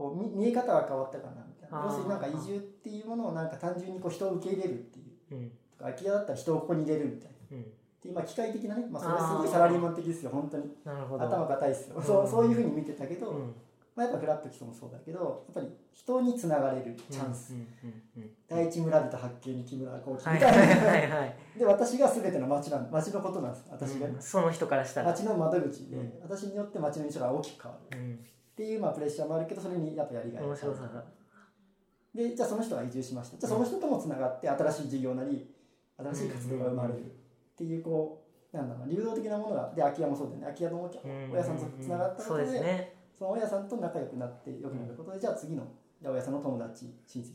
こう見見え方が変わったかなみたいな。要するになんか移住っていうものをなんか単純にこう人を受け入れるっていう。うん。とか空き家だったら人をここに入れるみたいなうん、っていうまあ機械的なね、まあ、それすごいサラリーマン的ですよ本当に。頭固いですよ、うん。そうそういうふうに見てたけど、うん。まあ、やっぱフラット基礎もそうだけどやっぱり人につながれるチャンス、第一村人発見に木村幸喜はいみたいな、はいはいはい、で私が全ての町なん町のことなんです私が、うん。その人からしたら、町の窓口で、うん。私によって町の印象が大きく変わる。うん、っていうまあプレッシャーもあるけどそれにやっぱやりがい面白さが。でじゃあその人が移住しました。じゃあその人ともつながって新しい事業なり新しい活動が生まれるっていうこうなんだろうな流動的なものがで空き家もそうだよね。空き家のうん。親さんとつながったこそうとで,、ですね。その親さんと仲良くなって良くなることで、じゃあ次のじゃあ親さんの友達親戚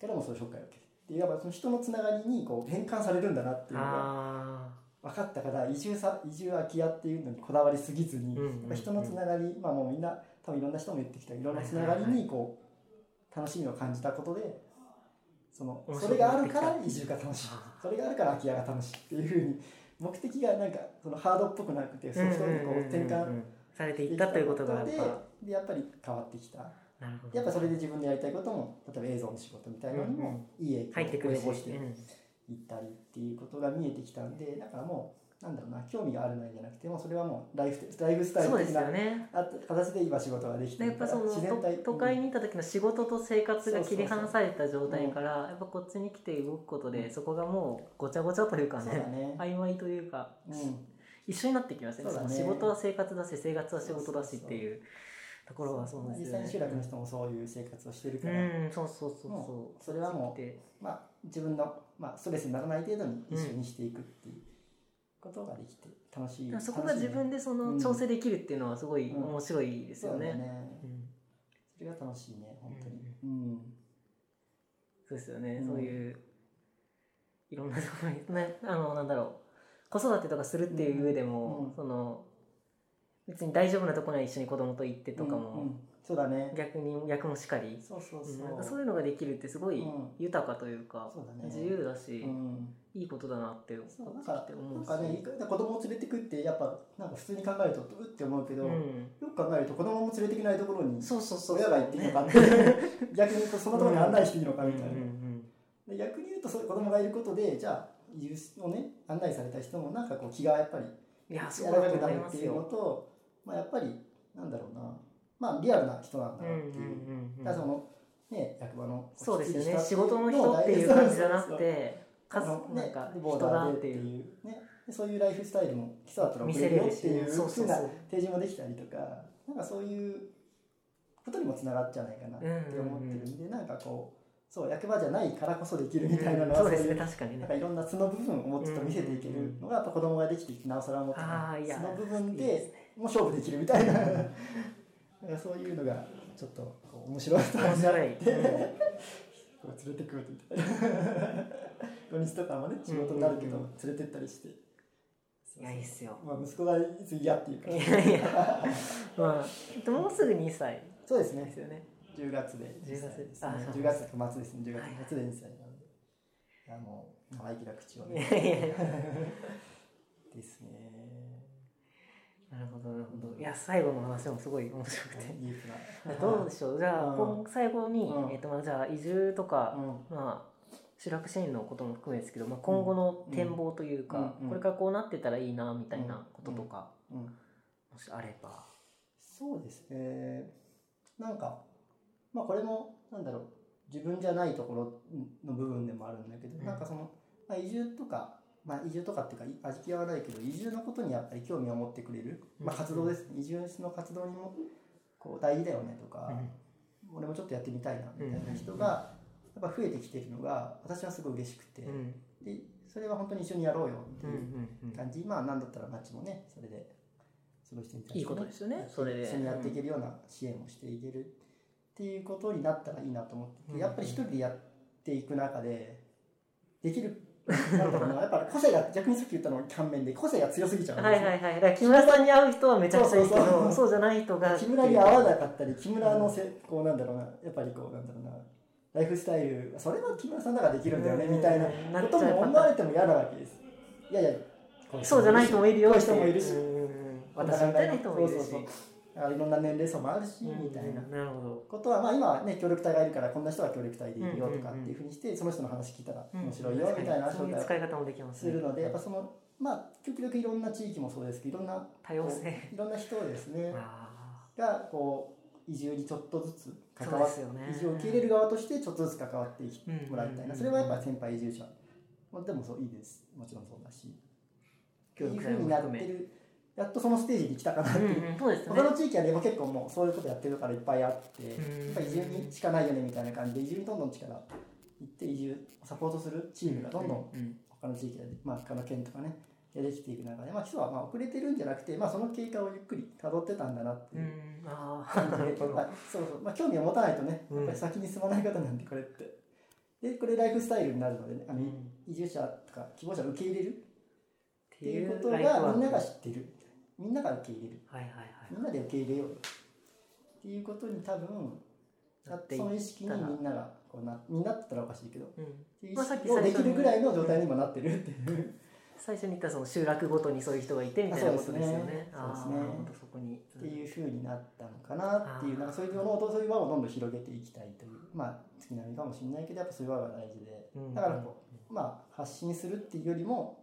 からもそういう紹介を受けるって。いうやっぱその人のつながりにこう変換されるんだなっていうのがあ分かったから移住さ移住空き家っていうのにこだわりすぎずに、うんうんうん。やっぱ人のつながりまあもうみんな多分いろんな人も言ってきた。いろんなつながりにこう楽しみを感じたことでそのそれがあるから移住が楽しい。あそれがあるから空き家が楽しいっていうふうに目的がなんかそのハードっぽくなくてーソフトにこう転換されていったということがでやっぱり変わってきた。やっぱそれで自分でやりたいことも例えば映像の仕事みたいなのにもいい影響を及ぼしてうん。行ったりっていうことが見えてきたんでだからもうなんだろうな興味があるないじゃなくてもうそれはもうライフライフスタイル的なよね。あ形で今仕事ができてるからでやっぱその自然体都都会にいた時の仕事と生活が切り離された状態からやっぱこっちに来て動くことでそこがもうごちゃごちゃというかねね、曖昧というかうん、一緒になってきましたね。そうだね。その仕事は生活だし生活は仕事だしっていうところはそうですよね。実際に集落の人もそういう生活をしてるから、うんそうそうそうもそう。それはもうでまあ、自分の、まあ、ストレスにならない程度に一緒にしていくっていうこと。ができて楽しい、そこが自分でその調整できるっていうのはすごい面白いですよね。そうだよね。うん。それが楽しいね本当に。ううん、そうですよね、うん。そういういろんなところに、ね、あのなんだろう子育てとかするっていう上でも、うん。その別に大丈夫なところには一緒に子供と行ってとかもそうだね。逆に逆もしかり。そうそうそう、うん。なんかそういうのができるってすごいうん。豊かというか、そうだね。自由だし、うん。いいことだなって思そうなんかって思うし。なんかね子供を連れてくってやっぱなんか普通に考えるとうって思うけど、ようん、く考えると子供も連れていけないところにそうそうそう親が行っていいのかって、逆に言うとそのところに案内していいのかみたいな、で逆に言うとそういう子供がいることでじゃあ移住をね案内された人もなんかこう気がやっぱりいやらかくなるっていうの。と、まあ、やっぱりなんだろうなまあリアルな人なんだっていう、そのね役場のそうですよね。仕事の人っていう感じじゃなくてかつそうそう。そうなんかねボ人ーダーで。ってだっていう。ね。でそういうライフスタイルも基礎だったら見せれるし。っていうふうな提示もできたりとかなんかそういうことにもつながっちゃうないかなって思ってるんで、なんかこうそう役場じゃないからこそできるみたいなのは、そうですね。確かにね。なんかいろんな素の部分をもうちょっと見せていけるのがやっぱ子供ができてきてなおさら思っての部分でね。もう勝負できるみたいな そういうのがちょっと面白いと面白い、こう連れてくるみたいな土日とかもね仕事になるけど連れてったりして、いやいいっすよ。まあ、息子がいつ嫌っていうか。いやいや。まあもうすぐ2歳。そうですね。ですよね。10月で10月。ですね。あそう。10月末ですね。10月はい。末で2歳なので。いやもう生意気な口をね。ですねなるほどなるほど。いや最後の話もすごい面白くて。どうでしょう？じゃあ、うん。今最後に、うん。えっとまあじゃあ移住とか、うん。まあ集落支援のことも含めですけど、まあ、今後の展望というか、これからこうなってたらいいなみたいなこととか、うん。もしあれば。そうですね。なんかまあこれもなんだろう。自分じゃないところの部分でもあるんだけど、うん。なんかその、まあ、移住とか、まあ、移住とかっていうかい味気はないけど移住のことにやっぱり興味を持ってくれる、まあ、活動ですね、移住の活動にもこう大事だよねとか、俺もちょっとやってみたいなみたいな人がやっぱ増えてきてるのが私はすごい嬉しくて、うん。でそれは本当に一緒にやろうよってうんういうんうん。感じ、まあなんだったら町もねそれでその人に対して、いいことですよね。それで。一緒にやっていけるような支援をしていける。っていうことになったらいいなと思ってて、うん。やっぱり一人でやっていく中でできるなんだろうな。やっぱり個性が逆にさっき言ったの反面で個性が強すぎちゃうんはいはいはい。だから木村さんに会う人はめちゃくちゃいいけど、そうそうそう。そうじゃない人が。木村に合わなかったり木村のせ、こうなんだろうな。やっぱりこうなんだろうな。ライフスタイルそれは木村さんだからできるんだよね、うんみたいな。ことも思われても嫌なわけです。いやいやそうじゃない人もいるよこういう人もいるし、私みたいな人もいるし。そうそうそういろんな年齢層もあるし、うん。みたいな。ことは、まあ、今はね協力隊がいるからこんな人は協力隊でいるよとかっていうふうにしてその人の話聞いたらうん面白いよみたいなそういう紹介使い方もできますね。するのでやっぱそのまあ極力いろんな地域もそうですけどいろんな多様性。いろんな人ですねあがこう移住にちょっとずつ関わっですよね。移住を受け入れる側としてちょっとずつ関わってもらいたいな。それはやっぱ先輩移住者。まあでもそういいです。もちろんそうだし。っていうふうになってるやっとそのステージに来たかなってうんいう。うん、そうですね。他。の地域はでも結構もうそういうことやってるからいっぱいあって、うんやっぱ移住にしかないよねみたいな感じで移住にどんどん力いって移住をサポートするチームがどんどんうん他の地域で、まあ、他の県とかねでできていく中で、まあ、基礎はまあ遅れてるんじゃなくて、まあ、その経過をゆっくり辿ってたんだなっていう感じで、そうそう、まあ、興味を持たないとねうん。やっぱり先に進まない方なんでこれって。でこれライフスタイルになるので、ね、あのうん。移住者とか希望者を受け入れるっていうことがみんなが知ってるみんなが受け入れる。はいはいみんなで受け入れようよっていうことに多分その意識にみんながこうなみんなって言ったらおかしいけどっはい。うん。ていう意まあさっき識をできるぐらいの状態にもなってるっていう。最初に言ったその集落ごとにそういう人がいてみたいなことですよね。あそうですね。あーなるほどそこに。っていう風になったのかなっていう。なんかそういうものをそういう輪をどんどん広げていきたいというまあ月並みかもしれないけどやっぱそういう輪が大事で。うん。だからこうまあ発信するっていうよりも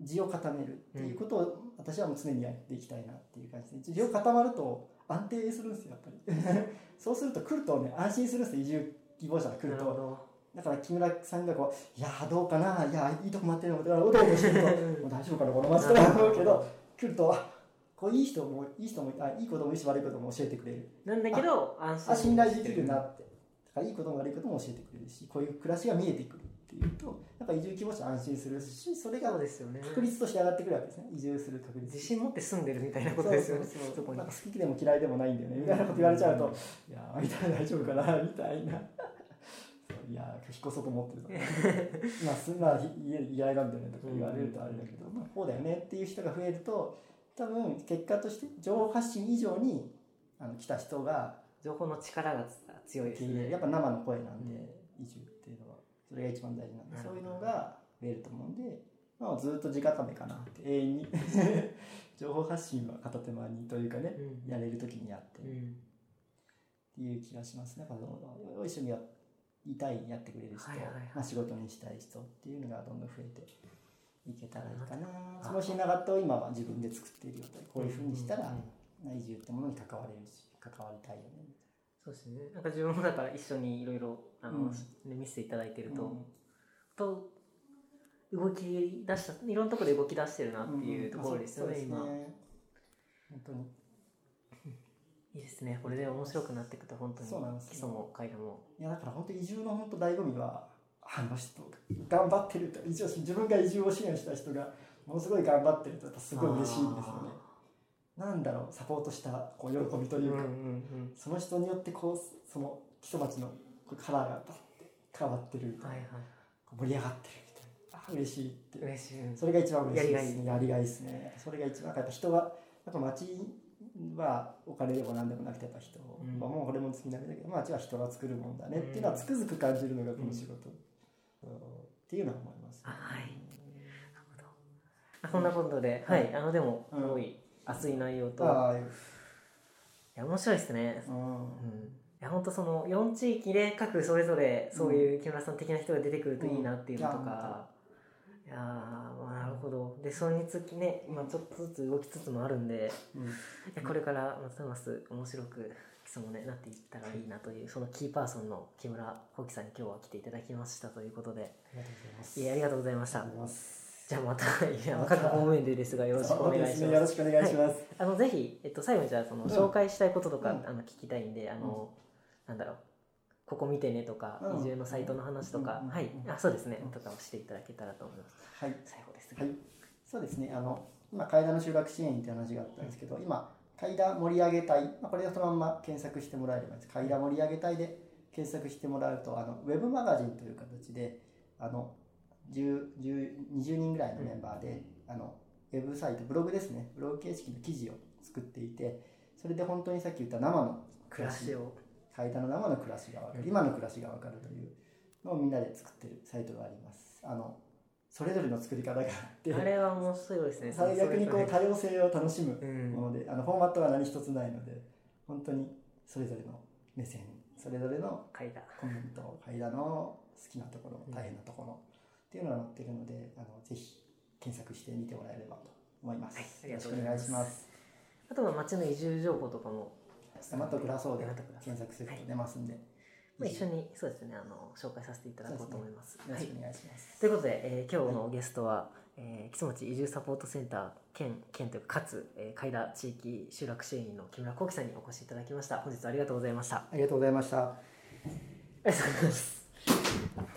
字を固めるっていうことを私はもう常にやっていきたいなっていう感じで字を固まると安定するんですよやっぱり。そうすると来るとね安心するんですよ移住希望者が来ると。だから木村さんがこう「いやーどうかないやーいいとこ待ってるの」だからうどうどしてると「もう大丈夫かなこの街」とか思うけど 来るとあこういい人もいい人もあいいこともいいし悪いことも教えてくれる。なんだけど、安あ心信頼できるなって。だからいいことも悪いことも教えてくれるしこういう暮らしが見えてくるっていうとやっぱ移住希望者は安心するしそれがですよね。確率として上がってくるわけですね。移住する確率。自信持って住んでるみたいなことですよね。そうなんか好きでも嫌いでもないんだよねみたいなこと言われちゃうといやーみたいな大丈夫かなみたいな。そういやー引っ越そうと思ってるとかまあすまあ家嫌いなんだよねとか言われるとあれだけど、まあ、こうだよねっていう人が増えると多分結果として情報発信以上にあの来た人が情報の力が強いですね。やっぱ生の声なんで、うのはそれが一番大事なんでそういうのが増えると思うんで、まあ、ずっと地固めかなって。永遠に。情報発信は片手間にというかね、うん。やれる時にやって、っうん。ていう気がしますね。やっぱその一緒にやいたいやってくれる人、はいはいはい。まあ、仕事にしたい人っていうのがどんどん増えていけたらいいかな。あその品川と今は自分で作っているよとこういうふうにしたら、うんうんまあ移住ってものに関われるし関わりたいよねそうですね。なんか自分もだから一緒にいろいろ見せていただいてると、うん。と動き出したいろんなところで動き出してるなっていうところですよね、うん今。本当に。いいですね。これで面白くなっていくと本当に基礎も階段も。いやだから本当移住の本当醍醐味はあの人頑張ってると。移住自分が移住を支援した人がものすごい頑張ってるとすごい嬉しいんですよねなんだろうサポートしたこう喜びというか、うんうんうんその人によってこうその基礎町のこうカラーがバッて変わってる、はいはい。盛り上がってるみたいな。あ嬉しいって嬉しい。それが一番嬉しいですね。やりがい。ですね。それが一番やっぱ人はやっぱ町はお金でも何でもなくてやっぱ人、うん。まあ、もうこれも月並みだけど町は人が作るもんだねっていうのはつくづく感じるのがこの仕事、うん。っていうのは思います、あはい。なるほど。あそんなことで、はい、あのでもすごい熱い内容と、いや面白いですね、うん。うん、いや本当その4地域で各それぞれそういう木村さん的な人が出てくるといいなっていうのとか、いやーまあなるほど。でそれにつきね今ちょっとずつ動きつつもあるんでうん。いやこれからますます面白く基礎もねなっていったらいいなというそのキーパーソンの木村幸喜さんに今日は来ていただきましたということで。ありがとうございます。いやありがとうございましたじゃあまたいや各方面でですがよろしくお願いします。よろしくお願いします、あのぜひ、えっと、最後にじゃあそのうん。紹介したいこととか、うんあの聞きたいんであの、なんだろうここ見てねとか、うん。移住のサイトの話とか、うん。はい。うん。あそうですね、うん。とかをしていただけたらと思います。はい。最後ですが、はい、そうですね。あの今階段の集落支援って話があったんですけど、今階段盛り上げ隊、まあ、これでそのまんま検索してもらえればいいです。階段盛り上げ隊で検索してもらうとあのウェブマガジンという形であの10 10 20人ぐらいのメンバーで、あのウェブサイトブログですね。ブログ形式の記事を作っていてそれで本当にさっき言った生の暮らし。を。階段の生の暮らしが分かる、今の暮らしが分かるというのをみんなで作ってるサイトがあります。あのそれぞれの作り方があって。あれは面白いですね。最悪にこうそ多様性を楽しむもので、あのフォーマットが何一つないので本当にそれぞれの目線それぞれのコメント階段の好きなところうん大変なところっていうのが載ってるのであのぜひ検索してみてもらえればと思います、はいありがよろしくお願いします。あとは町の移住情報とかも、山と暮らそうで山と暮らそう検索すると出ますんで、まあ、一緒にそうですねあの紹介させていただこうと思います。はい。よろしくお願いします、ということで、えー今日のゲストは、えー、木曽町移住サポートセンター県県というかかつ、えー、海田地域集落支援員の木村幸喜さんにお越しいただきました。本日はありがとうございました。あありがとうございました。りがとうございます